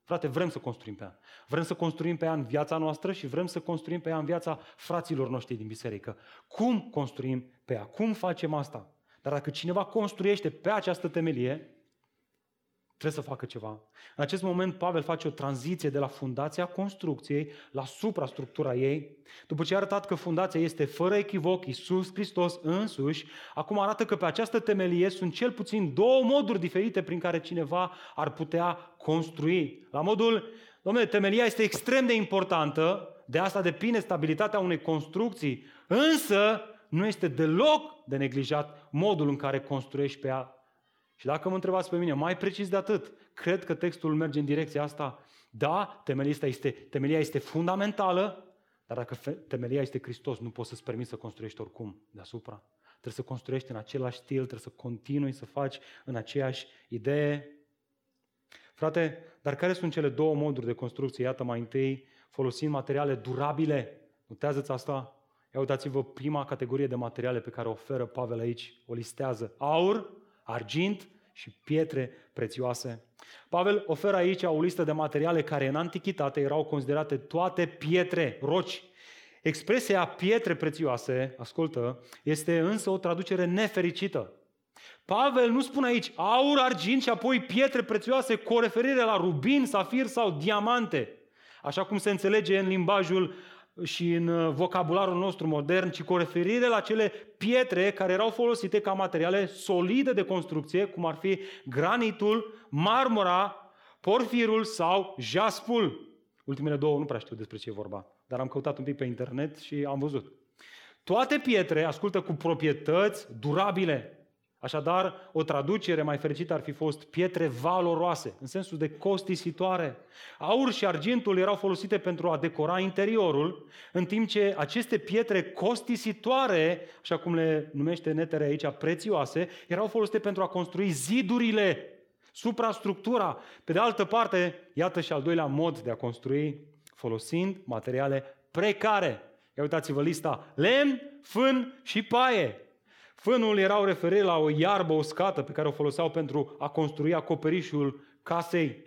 Frate, vrem să construim pe ea. Vrem să construim pe ea în viața noastră și vrem să construim pe ea în viața fraților noștri din biserică. Cum construim pe ea? Cum facem asta? Dar dacă cineva construiește pe această temelie, Trebuie să facă ceva. În acest moment Pavel face o tranziție de la fundația construcției la suprastructura ei. După ce a arătat că fundația este fără echivoc Iisus Hristos însuși, acum arată că pe această temelie sunt cel puțin două moduri diferite prin care cineva ar putea construi. La modul, domnule, temelia este extrem de importantă, de asta depinde stabilitatea unei construcții, însă nu este deloc de neglijat modul în care construiești pe ea și dacă mă întrebați pe mine, mai precis de atât, cred că textul merge în direcția asta. Da, temelia este, temelia este fundamentală, dar dacă temelia este Hristos, nu poți să-ți permiți să construiești oricum deasupra. Trebuie să construiești în același stil, trebuie să continui să faci în aceeași idee. Frate, dar care sunt cele două moduri de construcție? Iată mai întâi, folosind materiale durabile. Notează-ți asta? Ia uitați-vă prima categorie de materiale pe care o oferă Pavel aici. O listează. Aur, argint și pietre prețioase. Pavel oferă aici o listă de materiale care în antichitate erau considerate toate pietre, roci. Expresia pietre prețioase, ascultă, este însă o traducere nefericită. Pavel nu spune aici aur, argint și apoi pietre prețioase cu o referire la rubin, safir sau diamante, așa cum se înțelege în limbajul și în uh, vocabularul nostru modern, ci cu o referire la cele pietre care erau folosite ca materiale solide de construcție, cum ar fi granitul, marmura, porfirul sau jaspul. Ultimele două nu prea știu despre ce e vorba, dar am căutat un pic pe internet și am văzut. Toate pietre, ascultă, cu proprietăți durabile, Așadar, o traducere mai fericită ar fi fost pietre valoroase, în sensul de costisitoare. Aur și argintul erau folosite pentru a decora interiorul, în timp ce aceste pietre costisitoare, așa cum le numește netere aici, prețioase, erau folosite pentru a construi zidurile, suprastructura. Pe de altă parte, iată și al doilea mod de a construi, folosind materiale precare. Ia uitați-vă lista. Lemn, fân și paie. Fânul era o referire la o iarbă uscată pe care o foloseau pentru a construi acoperișul casei.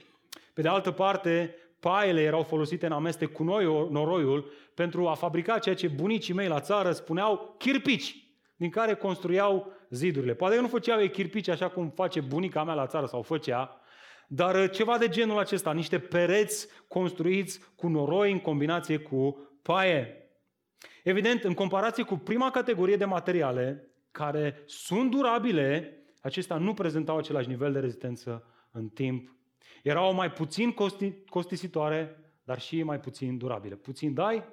Pe de altă parte, paiele erau folosite în amestec cu noroiul pentru a fabrica ceea ce bunicii mei la țară spuneau chirpici, din care construiau zidurile. Poate că nu făceau ei chirpici așa cum face bunica mea la țară sau făcea, dar ceva de genul acesta, niște pereți construiți cu noroi în combinație cu paie. Evident, în comparație cu prima categorie de materiale, care sunt durabile, acestea nu prezentau același nivel de rezistență în timp. Erau mai puțin costi, costisitoare, dar și mai puțin durabile. Puțin dai,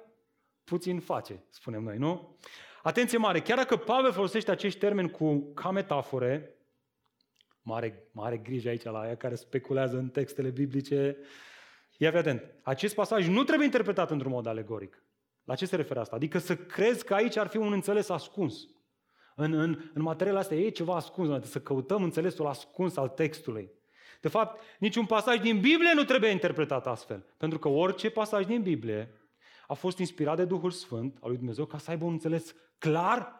puțin face, spunem noi, nu? Atenție mare, chiar dacă Pavel folosește acești termeni cu, ca metafore, mare, mare grijă aici la aia care speculează în textele biblice, ia atent, acest pasaj nu trebuie interpretat într-un mod alegoric. La ce se referă asta? Adică să crezi că aici ar fi un înțeles ascuns. În, în, în materialul astea e ceva ascuns, să căutăm înțelesul ascuns al textului. De fapt, niciun pasaj din Biblie nu trebuie interpretat astfel. Pentru că orice pasaj din Biblie a fost inspirat de Duhul Sfânt al lui Dumnezeu ca să aibă un înțeles clar,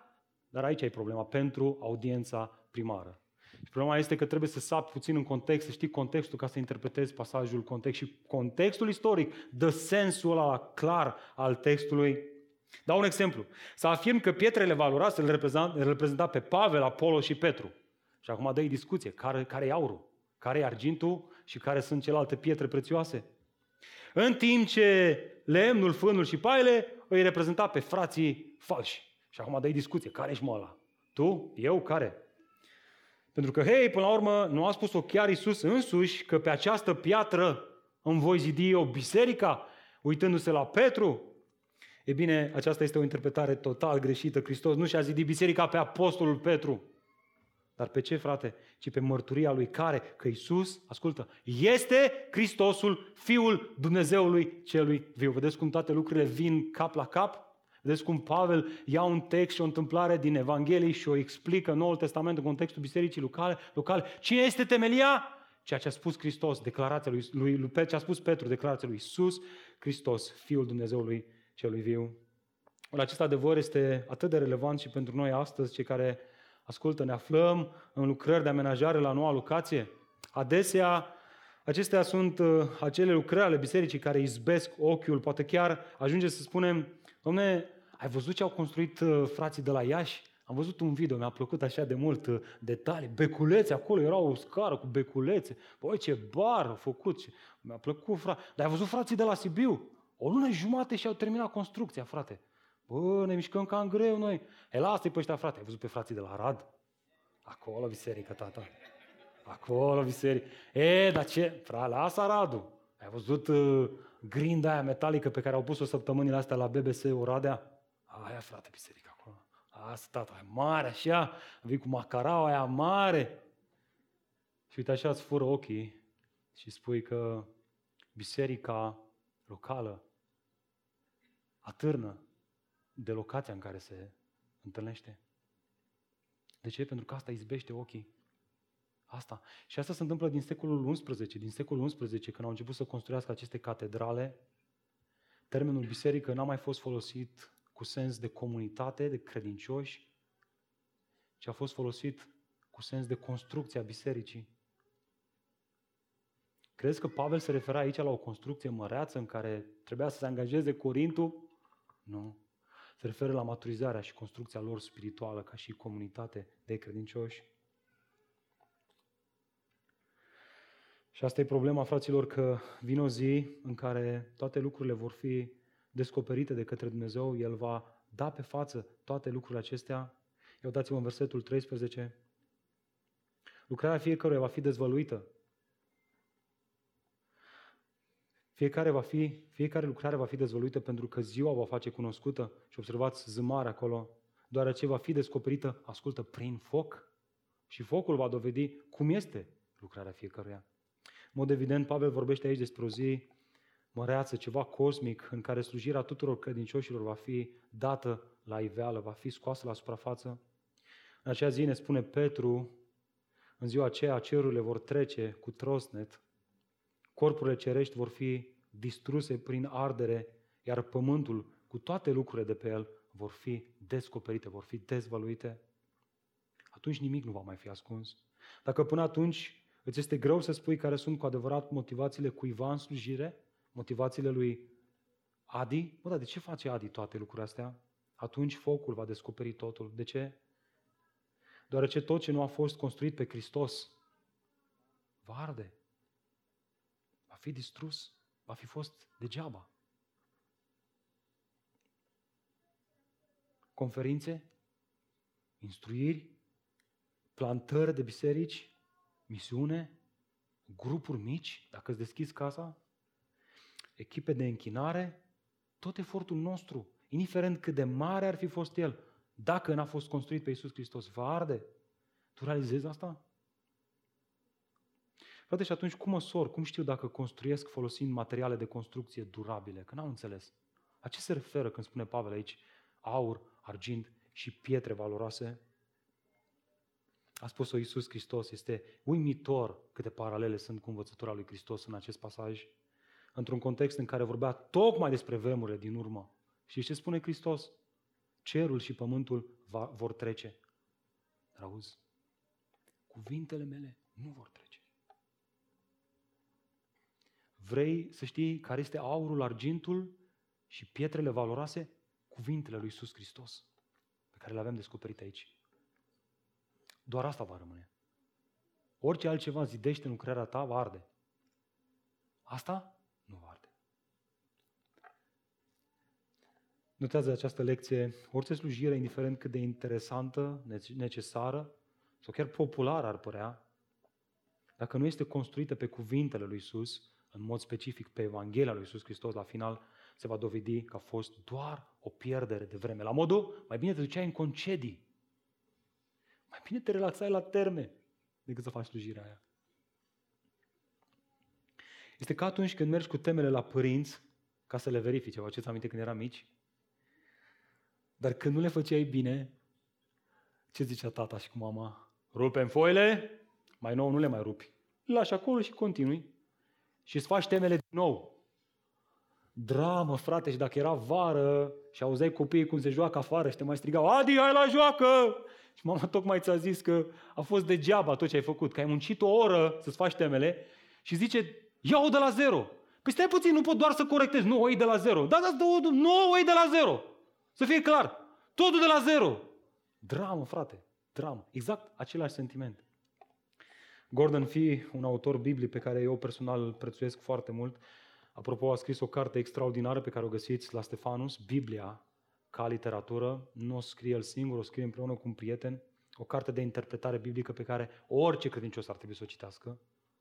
dar aici e problema, pentru audiența primară. Și problema este că trebuie să sapi puțin în context, să știi contextul ca să interpretezi pasajul context și contextul istoric dă sensul ăla clar al textului Dau un exemplu. Să afirm că pietrele valoroase îl reprezenta, îl reprezenta pe Pavel, Apollo și Petru. Și acum dă discuție. Care, care e aurul? Care e argintul? Și care sunt celelalte pietre prețioase? În timp ce lemnul, fânul și paile îi reprezenta pe frații falși. Și acum dă discuție. Care ești mă ăla? Tu? Eu? Care? Pentru că, hei, până la urmă, nu a spus-o chiar Iisus însuși că pe această piatră îmi voi zidi o biserica, uitându-se la Petru, E bine, aceasta este o interpretare total greșită. Hristos nu și-a zidit biserica pe apostolul Petru. Dar pe ce, frate? Ci pe mărturia lui care? Că Isus, ascultă, este Hristosul, Fiul Dumnezeului celui viu. Vedeți cum toate lucrurile vin cap la cap? Vedeți cum Pavel ia un text și o întâmplare din Evanghelie și o explică în Noul Testament în contextul bisericii locale. locale. Cine este temelia? Ceea ce a spus Hristos, declarația lui, lui, lui ce a spus Petru, declarația lui Iisus Hristos, Fiul Dumnezeului celui viu. Ori acest adevăr este atât de relevant și pentru noi astăzi, cei care ascultă, ne aflăm în lucrări de amenajare la noua locație. Adesea, acestea sunt uh, acele lucrări ale bisericii care izbesc ochiul, poate chiar ajunge să spunem, domne, ai văzut ce au construit uh, frații de la Iași? Am văzut un video, mi-a plăcut așa de mult uh, detalii, beculețe, acolo era o scară cu beculețe. Păi ce bar au făcut, mi-a plăcut, frate. Dar ai văzut frații de la Sibiu? O lună jumate și au terminat construcția, frate. Bă, ne mișcăm cam greu noi. E, lasă-i pe ăștia, frate. Ai văzut pe frații de la Arad? Acolo biserică, tata. Acolo biserică. E, dar ce? Fra, lasă Aradul. Ai văzut uh, grinda aia metalică pe care au pus-o săptămânile astea la BBC Oradea? Aia, frate, biserică acolo. Asta, tata, e mare așa. Vii cu macaraua aia mare. Și uite așa îți fură ochii și spui că biserica locală atârnă de locația în care se întâlnește. De ce? Pentru că asta izbește ochii. Asta. Și asta se întâmplă din secolul XI, din secolul XI, când au început să construiască aceste catedrale. Termenul biserică n-a mai fost folosit cu sens de comunitate, de credincioși, ci a fost folosit cu sens de construcție a bisericii. Crezi că Pavel se referea aici la o construcție măreață în care trebuia să se angajeze Corintul? Nu se referă la maturizarea și construcția lor spirituală ca și comunitate de credincioși. Și asta e problema, fraților, că vine o zi în care toate lucrurile vor fi descoperite de către Dumnezeu, El va da pe față toate lucrurile acestea. Eu dați-vă în versetul 13. Lucrarea fiecăruia va fi dezvăluită. Fiecare, va fi, fiecare lucrare va fi dezvăluită pentru că ziua va face cunoscută și observați zămare acolo, deoarece va fi descoperită, ascultă, prin foc și focul va dovedi cum este lucrarea fiecăruia. În mod evident, Pavel vorbește aici despre o zi măreață, ceva cosmic, în care slujirea tuturor credincioșilor va fi dată la iveală, va fi scoasă la suprafață. În acea zi ne spune Petru, în ziua aceea cerurile vor trece cu trosnet, corpurile cerești vor fi distruse prin ardere, iar pământul cu toate lucrurile de pe el vor fi descoperite, vor fi dezvăluite. Atunci nimic nu va mai fi ascuns. Dacă până atunci îți este greu să spui care sunt cu adevărat motivațiile cuiva în slujire, motivațiile lui Adi, bă, dar de ce face Adi toate lucrurile astea? Atunci focul va descoperi totul. De ce? Deoarece tot ce nu a fost construit pe Hristos va arde fi distrus, va fi fost degeaba. Conferințe, instruiri, plantări de biserici, misiune, grupuri mici, dacă îți deschizi casa, echipe de închinare, tot efortul nostru, indiferent cât de mare ar fi fost el, dacă n-a fost construit pe Iisus Hristos, va arde. Tu realizezi asta? Frate, și atunci cum măsor, cum știu dacă construiesc folosind materiale de construcție durabile? Că n-am înțeles. La ce se referă când spune Pavel aici aur, argint și pietre valoroase? A spus-o Iisus Hristos. Este uimitor câte paralele sunt cu învățătura lui Hristos în acest pasaj. Într-un context în care vorbea tocmai despre vremurile din urmă. Și ce spune Hristos? Cerul și pământul va, vor trece. Dar auzi, cuvintele mele nu vor trece. Vrei să știi care este aurul, argintul și pietrele valoroase? Cuvintele lui Iisus Hristos, pe care le avem descoperit aici. Doar asta va rămâne. Orice altceva zidește în lucrarea ta, va arde. Asta nu va arde. Notează această lecție, orice slujire, indiferent cât de interesantă, necesară sau chiar populară ar părea, dacă nu este construită pe cuvintele lui Isus, în mod specific pe Evanghelia lui Iisus Hristos, la final se va dovedi că a fost doar o pierdere de vreme. La modul, mai bine te duceai în concedii. Mai bine te relaxai la terme decât să faci slujirea aia. Este ca atunci când mergi cu temele la părinți ca să le verifice. Vă aduceți aminte când eram mici? Dar când nu le făceai bine, ce zicea tata și cu mama? Rupem foile, mai nou nu le mai rupi. Lași acolo și continui. Și îți faci temele din nou. Dramă, frate, și dacă era vară și auzeai copiii cum se joacă afară și te mai strigau, Adi, hai la joacă! Și mama tocmai ți-a zis că a fost degeaba tot ce ai făcut, că ai muncit o oră să-ți faci temele și zice, ia-o de la zero. Păi stai puțin, nu pot doar să corectez, nu o iei de la zero. Da, da, nu o iei de la zero. Să fie clar. Totul de la zero. Dramă, frate, dramă. Exact același sentiment. Gordon Fee, un autor biblic pe care eu personal îl prețuiesc foarte mult, apropo, a scris o carte extraordinară pe care o găsiți la Stefanus, Biblia, ca literatură. Nu o scrie el singur, o scrie împreună cu un prieten. O carte de interpretare biblică pe care orice credincios ar trebui să o citească.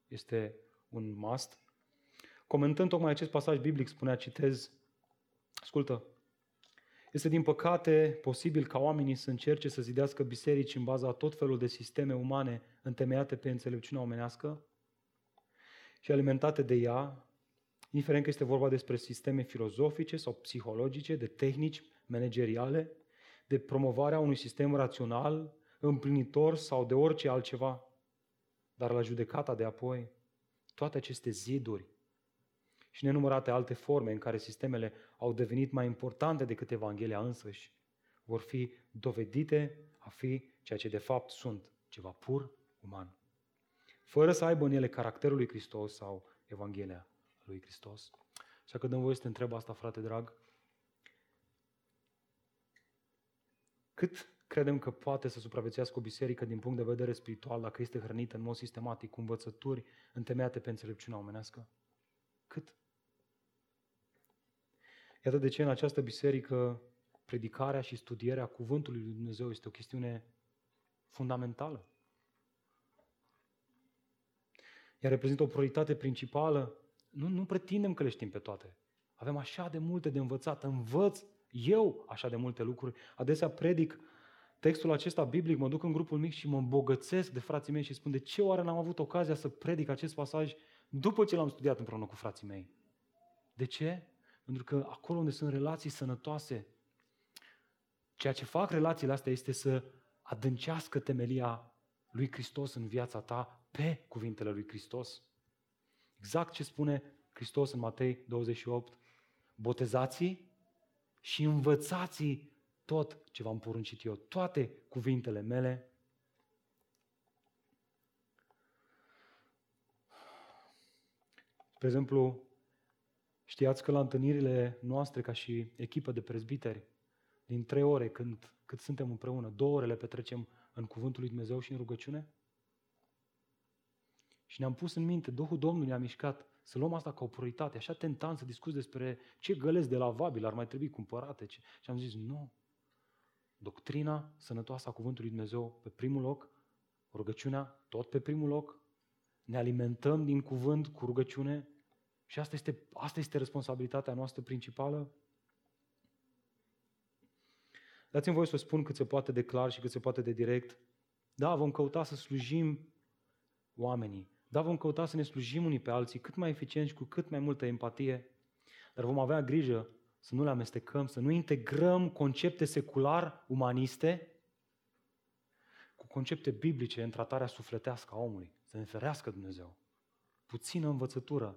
Este un must. Comentând tocmai acest pasaj biblic, spunea, citez, ascultă, este din păcate posibil ca oamenii să încerce să zidească biserici în baza tot felul de sisteme umane întemeiate pe înțelepciunea omenească și alimentate de ea, indiferent că este vorba despre sisteme filozofice sau psihologice, de tehnici manageriale, de promovarea unui sistem rațional, împlinitor sau de orice altceva. Dar la judecata de apoi, toate aceste ziduri și nenumărate alte forme în care sistemele au devenit mai importante decât Evanghelia însăși, vor fi dovedite a fi ceea ce de fapt sunt, ceva pur uman. Fără să aibă în ele caracterul lui Hristos sau Evanghelia lui Hristos. Așa că dăm voie să te întreb asta, frate drag. Cât credem că poate să supraviețuiască o biserică din punct de vedere spiritual dacă este hrănită în mod sistematic cu învățături întemeiate pe înțelepciunea omenească? Cât? Iată de ce în această biserică predicarea și studierea cuvântului lui Dumnezeu este o chestiune fundamentală. Ea reprezintă o prioritate principală. Nu, nu pretindem că le știm pe toate. Avem așa de multe de învățat. Învăț eu așa de multe lucruri. Adesea predic textul acesta biblic, mă duc în grupul mic și mă îmbogățesc de frații mei și spun de ce oare n-am avut ocazia să predic acest pasaj după ce l-am studiat împreună cu frații mei. De ce? Pentru că acolo unde sunt relații sănătoase, ceea ce fac relațiile astea este să adâncească temelia lui Hristos în viața ta pe cuvintele lui Hristos. Exact ce spune Hristos în Matei 28. Botezați și învățați tot ce v-am poruncit eu, toate cuvintele mele. Spre exemplu, Știați că la întâlnirile noastre ca și echipă de prezbiteri, din trei ore când, cât suntem împreună, două ore le petrecem în Cuvântul lui Dumnezeu și în rugăciune? Și ne-am pus în minte, Duhul Domnului ne-a mișcat să luăm asta ca o prioritate. Așa tentant să discuți despre ce gălezi de lavabil ar mai trebui cumpărate. Și am zis, nu. Doctrina sănătoasă a Cuvântului Dumnezeu pe primul loc, rugăciunea tot pe primul loc, ne alimentăm din cuvânt cu rugăciune și asta este, asta este responsabilitatea noastră principală? Dați-mi voi să spun cât se poate de clar și cât se poate de direct. Da, vom căuta să slujim oamenii. Da, vom căuta să ne slujim unii pe alții cât mai eficient și cu cât mai multă empatie. Dar vom avea grijă să nu le amestecăm, să nu integrăm concepte secular-umaniste cu concepte biblice în tratarea sufletească a omului. Să ne ferească Dumnezeu. Puțină învățătură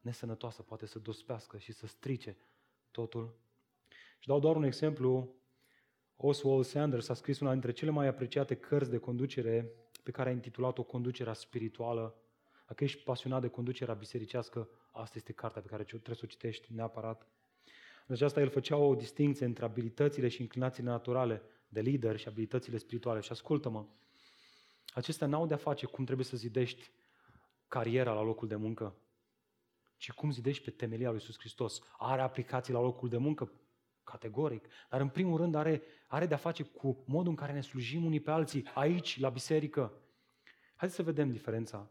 nesănătoasă poate să dospească și să strice totul. Și dau doar un exemplu. Oswald Sanders a scris una dintre cele mai apreciate cărți de conducere pe care a intitulat-o Conducerea spirituală. Dacă ești pasionat de conducerea bisericească, asta este cartea pe care trebuie să o citești neapărat. Deci asta el făcea o distinție între abilitățile și inclinațiile naturale de lider și abilitățile spirituale. Și ascultă-mă, acestea n-au de-a face cum trebuie să zidești cariera la locul de muncă, ci cum zidești pe temelia lui Iisus Hristos. Are aplicații la locul de muncă? Categoric. Dar în primul rând are, are de-a face cu modul în care ne slujim unii pe alții, aici, la biserică. Haideți să vedem diferența.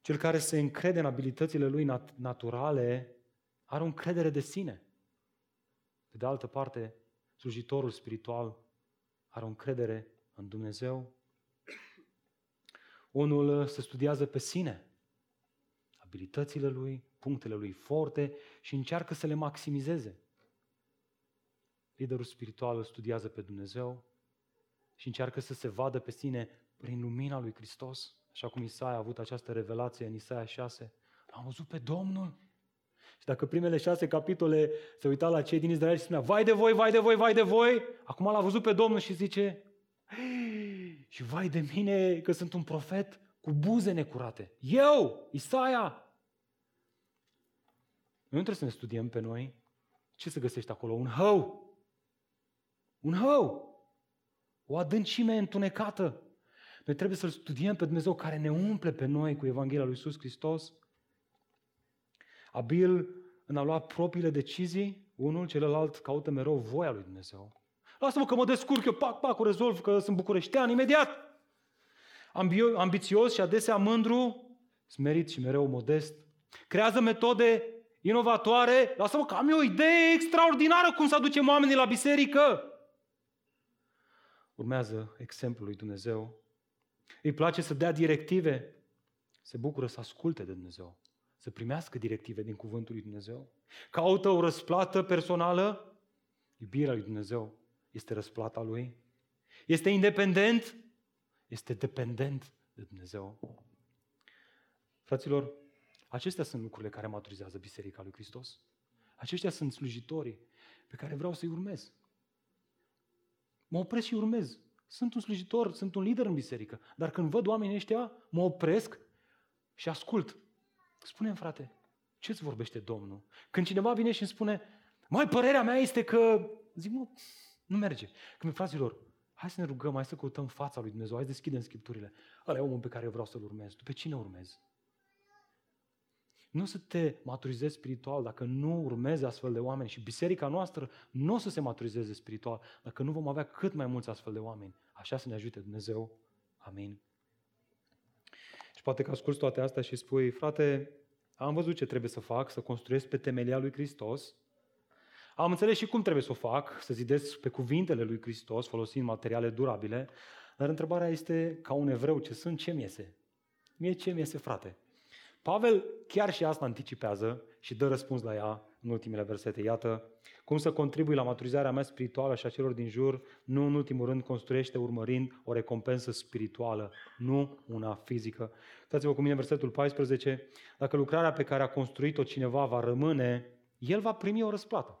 Cel care se încrede în abilitățile lui nat- naturale are o încredere de sine. Pe de altă parte, slujitorul spiritual are o încredere în Dumnezeu. Unul se studiază pe sine, abilitățile lui, punctele lui forte și încearcă să le maximizeze. liderul spiritual îl studiază pe Dumnezeu și încearcă să se vadă pe sine prin lumina lui Hristos, așa cum Isaia a avut această revelație în Isaia 6. Am văzut pe Domnul. Și dacă primele șase capitole se uita la cei din Israel și spunea, vai de voi, vai de voi, vai de voi, acum l-a văzut pe Domnul și zice, și vai de mine că sunt un profet cu buze necurate. Eu, Isaia! Noi nu trebuie să ne studiem pe noi. Ce se găsește acolo? Un hău. Un hău. O adâncime întunecată. Noi trebuie să-L studiem pe Dumnezeu care ne umple pe noi cu Evanghelia lui Iisus Hristos. Abil în a lua propriile decizii, unul celălalt caută mereu voia lui Dumnezeu. Lasă-mă că mă descurc eu, pac, pac, rezolv, că sunt bucureștean imediat. Ambi- ambițios și adesea mândru, smerit și mereu modest. Creează metode inovatoare. Lasă-mă că am eu o idee extraordinară cum să aducem oamenii la biserică. Urmează exemplul lui Dumnezeu. Îi place să dea directive. Se bucură să asculte de Dumnezeu. Să primească directive din cuvântul lui Dumnezeu. Caută o răsplată personală. Iubirea lui Dumnezeu este răsplata lui. Este independent, este dependent de Dumnezeu. Fraților, acestea sunt lucrurile care maturizează Biserica lui Hristos. Aceștia sunt slujitorii pe care vreau să-i urmez. Mă opresc și urmez. Sunt un slujitor, sunt un lider în biserică, dar când văd oamenii ăștia, mă opresc și ascult. spune frate, ce-ți vorbește Domnul? Când cineva vine și îmi spune, mai părerea mea este că... Zic, mă, nu merge. Când fraților, hai să ne rugăm, hai să căutăm fața lui Dumnezeu, hai să deschidem Scripturile. Ăla e omul pe care eu vreau să-l urmez. Tu pe cine urmezi? Nu să te maturizezi spiritual dacă nu urmezi astfel de oameni și biserica noastră nu o să se maturizeze spiritual dacă nu vom avea cât mai mulți astfel de oameni. Așa să ne ajute Dumnezeu. Amin. Și poate că asculți toate astea și spui, frate, am văzut ce trebuie să fac, să construiesc pe temelia lui Hristos, am înțeles și cum trebuie să o fac, să zidesc pe cuvintele lui Hristos, folosind materiale durabile, dar întrebarea este, ca un evreu ce sunt, ce mi iese? Mie ce mi iese, frate? Pavel chiar și asta anticipează și dă răspuns la ea în ultimele versete. Iată, cum să contribui la maturizarea mea spirituală și a celor din jur, nu în ultimul rând construiește urmărind o recompensă spirituală, nu una fizică. Uitați-vă cu mine versetul 14. Dacă lucrarea pe care a construit-o cineva va rămâne, el va primi o răsplată.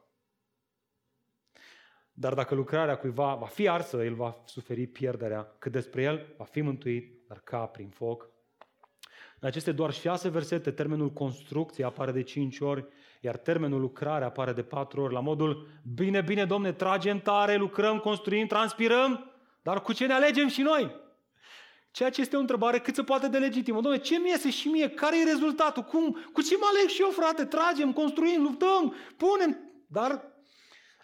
Dar dacă lucrarea cuiva va fi arsă, el va suferi pierderea. Cât despre el, va fi mântuit, dar ca prin foc. În aceste doar șase versete, termenul construcție apare de cinci ori, iar termenul lucrare apare de patru ori, la modul, bine, bine, domne, tragem tare, lucrăm, construim, transpirăm, dar cu ce ne alegem și noi? Ceea ce este o întrebare cât se poate de legitimă. Domne, ce mi iese și mie? Care e rezultatul? Cum? Cu ce mă aleg și eu, frate? Tragem, construim, luptăm, punem. Dar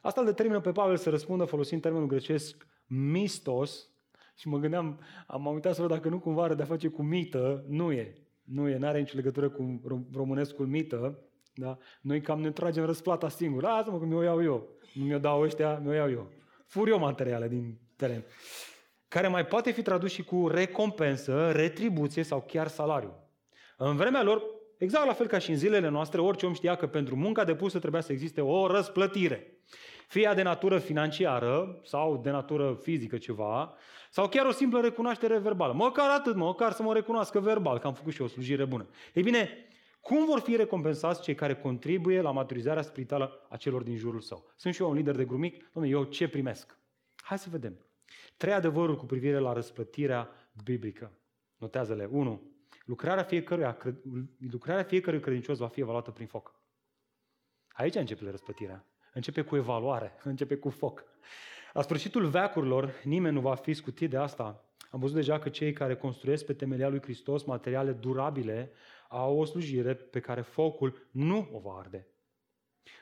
Asta îl determină pe Pavel să răspundă folosind termenul grecesc mistos și mă gândeam, am uitat să văd dacă nu cumva are de-a face cu mită, nu e. Nu e, n-are nicio legătură cu românescul mită, da? Noi cam ne tragem răsplata singur. Lasă-mă că mi-o iau eu. Nu mi-o dau ăștia, mi-o iau eu. Fur eu materiale din teren. Care mai poate fi tradus și cu recompensă, retribuție sau chiar salariu. În vremea lor, exact la fel ca și în zilele noastre, orice om știa că pentru munca depusă trebuia să existe o răsplătire fie de natură financiară sau de natură fizică ceva, sau chiar o simplă recunoaștere verbală. Măcar atât, măcar să mă recunoască verbal, că am făcut și o slujire bună. Ei bine, cum vor fi recompensați cei care contribuie la maturizarea spirituală a celor din jurul său? Sunt și eu un lider de grumic, domnule, eu ce primesc? Hai să vedem. Trei adevăruri cu privire la răsplătirea biblică. Notează-le. 1. Lucrarea fiecăruia, lucrarea fiecărui credincios va fi evaluată prin foc. Aici începe răsplătirea. Începe cu evaluare, începe cu foc. La sfârșitul veacurilor, nimeni nu va fi scutit de asta. Am văzut deja că cei care construiesc pe temelia lui Hristos materiale durabile au o slujire pe care focul nu o va arde.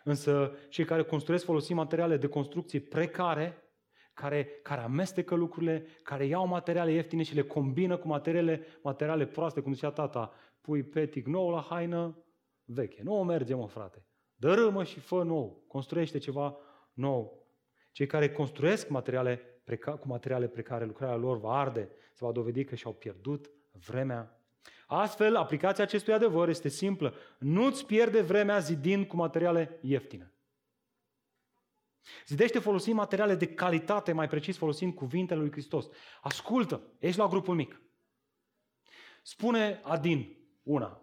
Însă cei care construiesc folosind materiale de construcție precare, care, care amestecă lucrurile, care iau materiale ieftine și le combină cu materiale, materiale proaste, cum zicea tata, pui petic nou la haină veche. Nu o merge, mă, frate. Dărâmă și fă nou. Construiește ceva nou. Cei care construiesc materiale preca- cu materiale precare, lucrarea lor va arde, se va dovedi că și-au pierdut vremea. Astfel, aplicația acestui adevăr este simplă. Nu-ți pierde vremea zidind cu materiale ieftine. Zidește folosind materiale de calitate, mai precis folosind cuvintele lui Hristos. Ascultă, ești la grupul mic. Spune Adin una.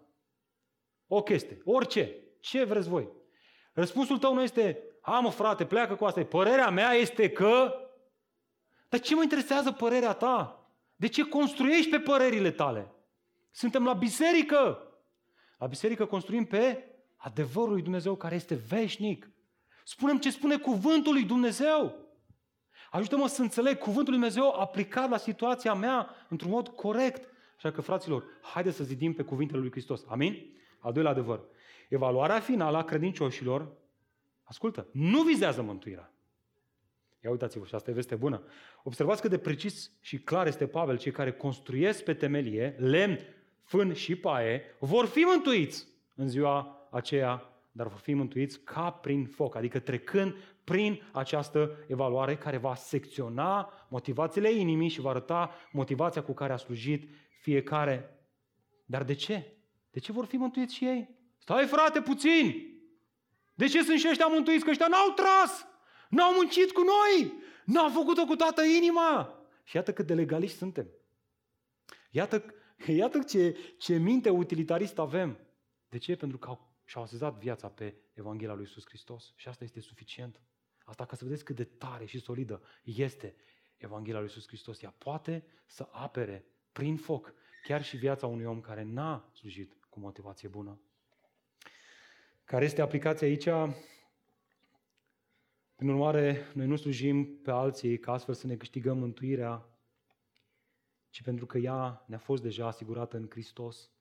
O chestie, orice, ce vreți voi. Răspunsul tău nu este, am frate, pleacă cu asta. Părerea mea este că... Dar ce mă interesează părerea ta? De ce construiești pe părerile tale? Suntem la biserică. La biserică construim pe adevărul lui Dumnezeu care este veșnic. Spunem ce spune cuvântul lui Dumnezeu. Ajută-mă să înțeleg cuvântul lui Dumnezeu aplicat la situația mea într-un mod corect. Așa că, fraților, haideți să zidim pe cuvintele lui Hristos. Amin? Al doilea adevăr. Evaluarea finală a credincioșilor, ascultă, nu vizează mântuirea. Ia uitați-vă, și asta e veste bună. Observați cât de precis și clar este Pavel, cei care construiesc pe temelie, lemn, fân și paie, vor fi mântuiți în ziua aceea, dar vor fi mântuiți ca prin foc, adică trecând prin această evaluare care va secționa motivațiile inimii și va arăta motivația cu care a slujit fiecare. Dar de ce? De ce vor fi mântuiți și ei? Stai frate puțin! De ce sunt și ăștia mântuiți? Că ăștia n-au tras! N-au muncit cu noi! N-au făcut-o cu toată inima! Și iată cât de legaliști suntem. Iată, iată ce, ce minte utilitarist avem. De ce? Pentru că au, și-au asezat viața pe Evanghelia lui Iisus Hristos. Și asta este suficient. Asta ca să vedeți cât de tare și solidă este Evanghelia lui Iisus Hristos. Ea poate să apere prin foc chiar și viața unui om care n-a slujit cu motivație bună. Care este aplicația aici? Prin urmare, noi nu slujim pe alții ca astfel să ne câștigăm mântuirea, ci pentru că ea ne-a fost deja asigurată în Hristos.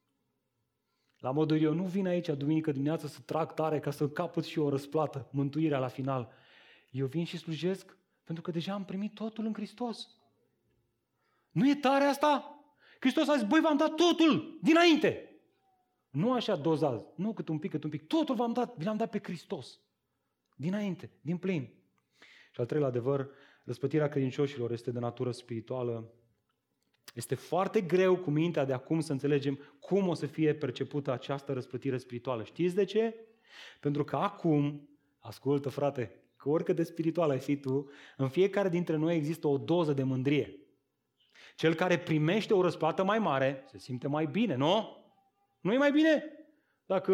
La modul eu nu vin aici duminică dimineață să trag tare ca să capăt și o răsplată, mântuirea la final. Eu vin și slujesc pentru că deja am primit totul în Hristos. Nu e tare asta? Hristos a zis, băi, v-am dat totul dinainte. Nu așa dozaz, nu cât un pic, cât un pic. Totul v-am dat, vi l-am dat pe Hristos. Dinainte, din plin. Și al treilea adevăr, răspătirea credincioșilor este de natură spirituală. Este foarte greu cu mintea de acum să înțelegem cum o să fie percepută această răsplătire spirituală. Știți de ce? Pentru că acum, ascultă frate, că oricât de spiritual ai fi tu, în fiecare dintre noi există o doză de mândrie. Cel care primește o răsplată mai mare se simte mai bine, nu? Nu e mai bine? Dacă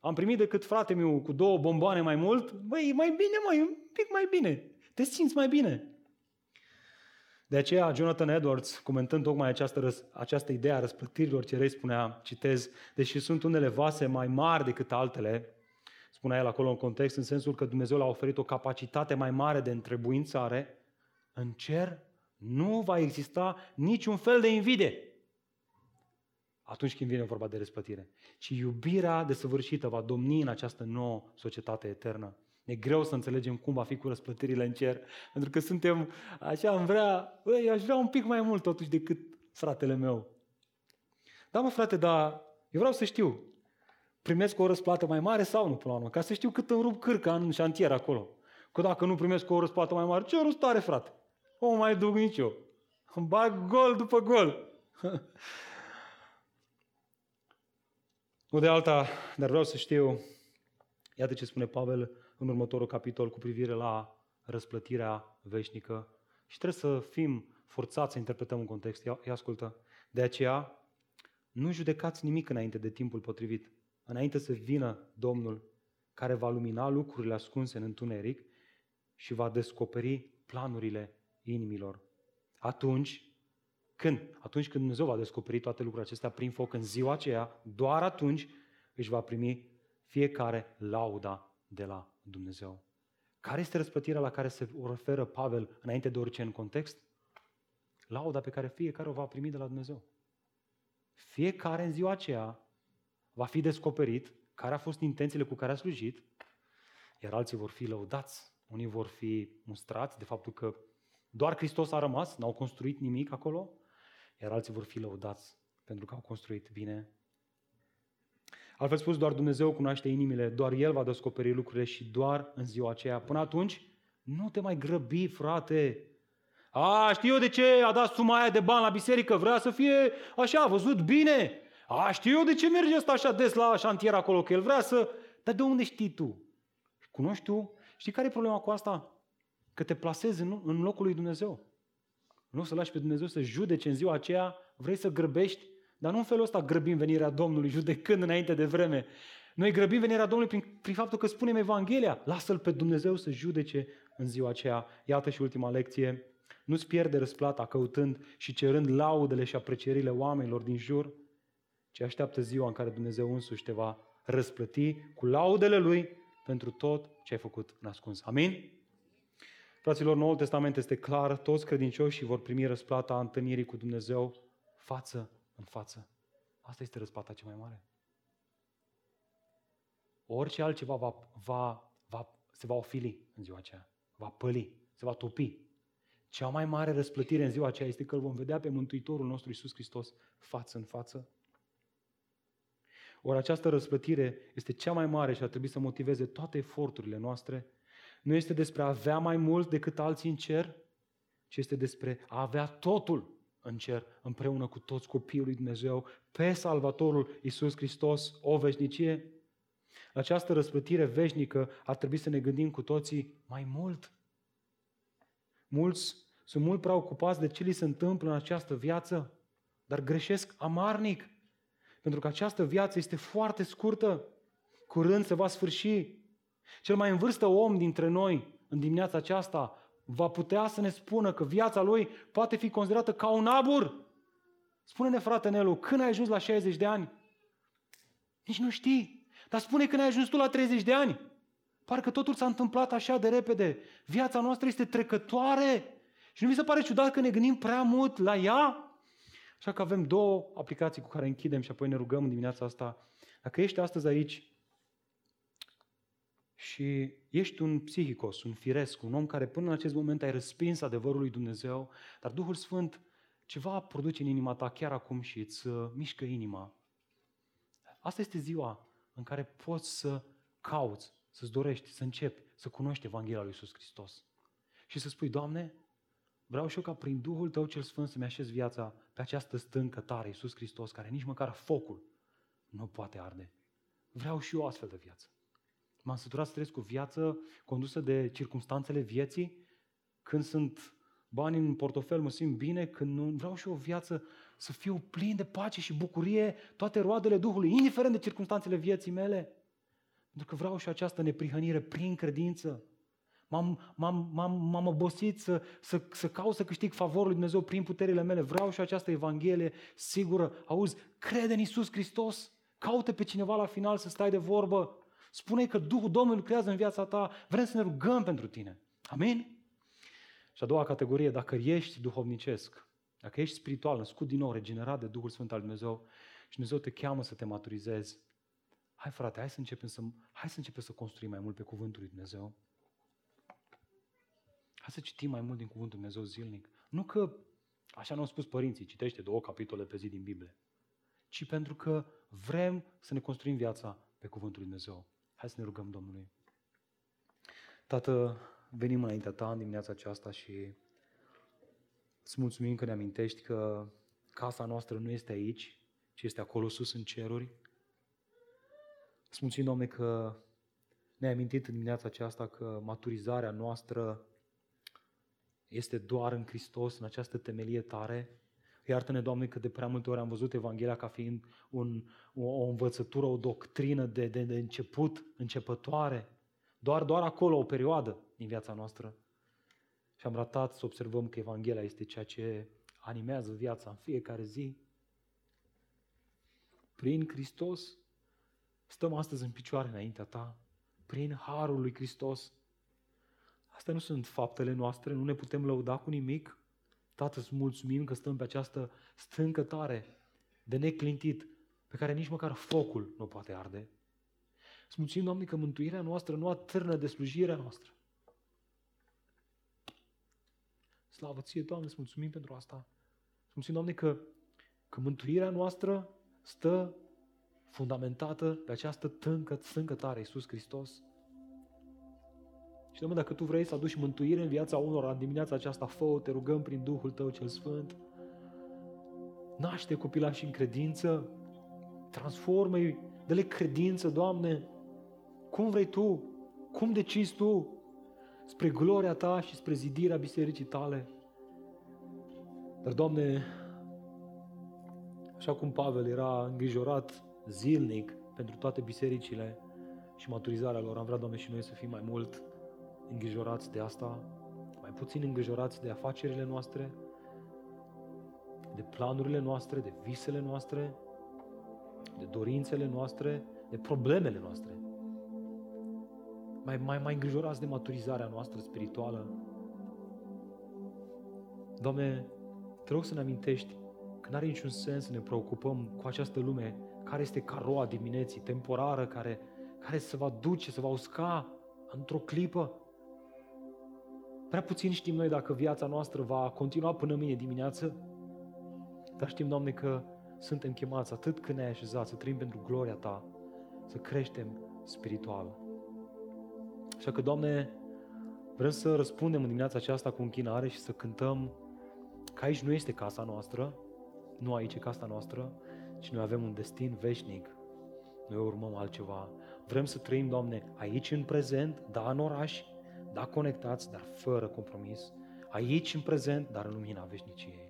am primit decât frate meu cu două bomboane mai mult, băi, e mai bine, mai, un pic mai bine. Te simți mai bine. De aceea, Jonathan Edwards, comentând tocmai această, răs, această idee a răsplătirilor cerei, spunea, citez, deși sunt unele vase mai mari decât altele, spunea el acolo în context, în sensul că Dumnezeu le-a oferit o capacitate mai mare de întrebuințare, în cer nu va exista niciun fel de invidie atunci când vine vorba de răsplătire, ci iubirea desăvârșită va domni în această nouă societate eternă. E greu să înțelegem cum va fi cu răsplătirile în cer, pentru că suntem așa, am vrea, băi, aș vrea un pic mai mult totuși decât fratele meu. Da, mă, frate, dar eu vreau să știu, primesc o răsplată mai mare sau nu, până la urmă, ca să știu cât îmi rup cârca în șantier acolo. Că dacă nu primesc o răsplată mai mare, ce rost are, frate? O mai duc nici eu. Îmi bag gol după gol. nu de alta, dar vreau să știu, iată ce spune Pavel în următorul capitol cu privire la răsplătirea veșnică. Și trebuie să fim forțați să interpretăm un context. Ia, ia ascultă. De aceea, nu judecați nimic înainte de timpul potrivit. Înainte să vină Domnul care va lumina lucrurile ascunse în întuneric și va descoperi planurile inimilor. Atunci, când? Atunci când Dumnezeu va descoperi toate lucrurile acestea prin foc în ziua aceea, doar atunci își va primi fiecare lauda de la Dumnezeu. Care este răspătirea la care se referă Pavel înainte de orice în context? Lauda pe care fiecare o va primi de la Dumnezeu. Fiecare în ziua aceea va fi descoperit care a fost intențiile cu care a slujit, iar alții vor fi lăudați. Unii vor fi mustrați de faptul că doar Hristos a rămas, n-au construit nimic acolo, iar alții vor fi lăudați pentru că au construit bine. Altfel spus, doar Dumnezeu cunoaște inimile, doar El va descoperi lucrurile și doar în ziua aceea. Până atunci, nu te mai grăbi, frate. A, știu eu de ce a dat suma aia de bani la biserică, vrea să fie așa, a văzut bine. A, știu eu de ce merge ăsta așa des la șantier acolo, că el vrea să... Dar de unde știi tu? Cunoști tu? știi care e problema cu asta? Că te plasezi în, în locul lui Dumnezeu. Nu să lași pe Dumnezeu să judece în ziua aceea, vrei să grăbești, dar nu în felul ăsta grăbim venirea Domnului, judecând înainte de vreme. Noi grăbim venirea Domnului prin, prin faptul că spunem Evanghelia. Lasă-L pe Dumnezeu să judece în ziua aceea. Iată și ultima lecție. Nu-ți pierde răsplata căutând și cerând laudele și aprecierile oamenilor din jur, ci așteaptă ziua în care Dumnezeu însuși te va răsplăti cu laudele Lui pentru tot ce ai făcut în ascuns. Amin? Fraților, Noul Testament este clar, toți credincioșii vor primi răsplata întâlnirii cu Dumnezeu față în față. Asta este răsplata cea mai mare. Orice altceva va, va, va, se va ofili în ziua aceea, va păli, se va topi. Cea mai mare răsplătire în ziua aceea este că îl vom vedea pe Mântuitorul nostru Isus Hristos față în față. Ori această răsplătire este cea mai mare și ar trebui să motiveze toate eforturile noastre. Nu este despre a avea mai mult decât alții în cer, ci este despre a avea totul în cer împreună cu toți copiii lui Dumnezeu, pe Salvatorul Isus Hristos, o veșnicie. La această răsplătire veșnică ar trebui să ne gândim cu toții mai mult. Mulți sunt mult prea ocupați de ce li se întâmplă în această viață, dar greșesc amarnic. Pentru că această viață este foarte scurtă, curând se va sfârși. Cel mai în vârstă om dintre noi, în dimineața aceasta, va putea să ne spună că viața lui poate fi considerată ca un abur. Spune-ne, frate Nelu, când ai ajuns la 60 de ani? Nici nu știi. Dar spune când ai ajuns tu la 30 de ani. Parcă totul s-a întâmplat așa de repede. Viața noastră este trecătoare. Și nu vi se pare ciudat că ne gândim prea mult la ea? Așa că avem două aplicații cu care închidem și apoi ne rugăm în dimineața asta. Dacă ești astăzi aici și ești un psihicos, un firesc, un om care până în acest moment ai răspins adevărul lui Dumnezeu, dar Duhul Sfânt ceva produce în inima ta chiar acum și îți uh, mișcă inima. Asta este ziua în care poți să cauți, să-ți dorești, să începi să cunoști Evanghelia lui Iisus Hristos. Și să spui, Doamne, vreau și eu ca prin Duhul Tău cel Sfânt să-mi așez viața pe această stâncă tare, Iisus Hristos, care nici măcar focul nu poate arde. Vreau și eu astfel de viață. M-am săturat să trăiesc cu viață condusă de circumstanțele vieții, când sunt bani în portofel, mă simt bine, când nu vreau și eu o viață să fiu plin de pace și bucurie, toate roadele Duhului, indiferent de circunstanțele vieții mele. Pentru că vreau și această neprihănire prin credință. M-am, m-am, m-am, m-am obosit să, să, să caut să câștig favorul lui Dumnezeu prin puterile mele. Vreau și această Evanghelie sigură. Auzi, crede în Isus Hristos. Caută pe cineva la final să stai de vorbă. Spune că Duhul Domnului lucrează în viața ta. Vrem să ne rugăm pentru tine. Amin? Și a doua categorie, dacă ești duhovnicesc, dacă ești spiritual, născut din nou, regenerat de Duhul Sfânt al Dumnezeu și Dumnezeu te cheamă să te maturizezi, hai frate, hai să începem să, hai să, începem să construim mai mult pe Cuvântul lui Dumnezeu. Hai să citim mai mult din Cuvântul Dumnezeu zilnic. Nu că, așa ne-au spus părinții, citește două capitole pe zi din Biblie, ci pentru că vrem să ne construim viața pe Cuvântul lui Dumnezeu. Hai să ne rugăm Domnului. Tată, venim înaintea Ta în dimineața aceasta și îți mulțumim că ne amintești că casa noastră nu este aici, ci este acolo sus în ceruri. Îți mulțumim, Doamne, că ne-ai amintit în dimineața aceasta că maturizarea noastră este doar în Hristos, în această temelie tare. Iartă-ne, Doamne, că de prea multe ori am văzut Evanghelia ca fiind un, o, o învățătură, o doctrină de, de, de început, începătoare. Doar, doar acolo, o perioadă din viața noastră. Și am ratat să observăm că Evanghelia este ceea ce animează viața în fiecare zi. Prin Hristos stăm astăzi în picioare înaintea ta. Prin Harul lui Hristos Astea nu sunt faptele noastre, nu ne putem lăuda cu nimic. Tată, îți mulțumim că stăm pe această stâncă tare de neclintit, pe care nici măcar focul nu poate arde. Îți mulțumim, Doamne, că mântuirea noastră nu atârnă de slujirea noastră. Slavă ție, Doamne, îți mulțumim pentru asta. Îți mulțumim, Doamne, că, că mântuirea noastră stă fundamentată pe această tâncă, stâncă tare, Iisus Hristos. Și, Domnule, dacă Tu vrei să aduci mântuire în viața unora în dimineața aceasta, fă te rugăm prin Duhul Tău cel Sfânt. Naște copilași în credință, transformă-i, dă-le credință, Doamne, cum vrei Tu, cum decizi Tu, spre gloria Ta și spre zidirea bisericii Tale. Dar, Doamne, așa cum Pavel era îngrijorat zilnic pentru toate bisericile și maturizarea lor, am vrea, Doamne, și noi să fim mai mult îngrijorați de asta, mai puțin îngrijorați de afacerile noastre, de planurile noastre, de visele noastre, de dorințele noastre, de problemele noastre. Mai, mai, mai îngrijorați de maturizarea noastră spirituală. Doamne, te rog să ne amintești că nu are niciun sens să ne preocupăm cu această lume care este ca roa dimineții, temporară, care, care se va duce, se va usca într-o clipă. Prea puțin știm noi dacă viața noastră va continua până mâine dimineață, dar știm, Doamne, că suntem chemați atât când ne-ai așezat să trăim pentru gloria Ta, să creștem spiritual. Așa că, Doamne, vrem să răspundem în dimineața aceasta cu închinare și să cântăm că aici nu este casa noastră, nu aici e casa noastră, ci noi avem un destin veșnic. Noi urmăm altceva. Vrem să trăim, Doamne, aici în prezent, da în oraș, da conectați, dar fără compromis. Aici în prezent, dar în lumina veșniciei.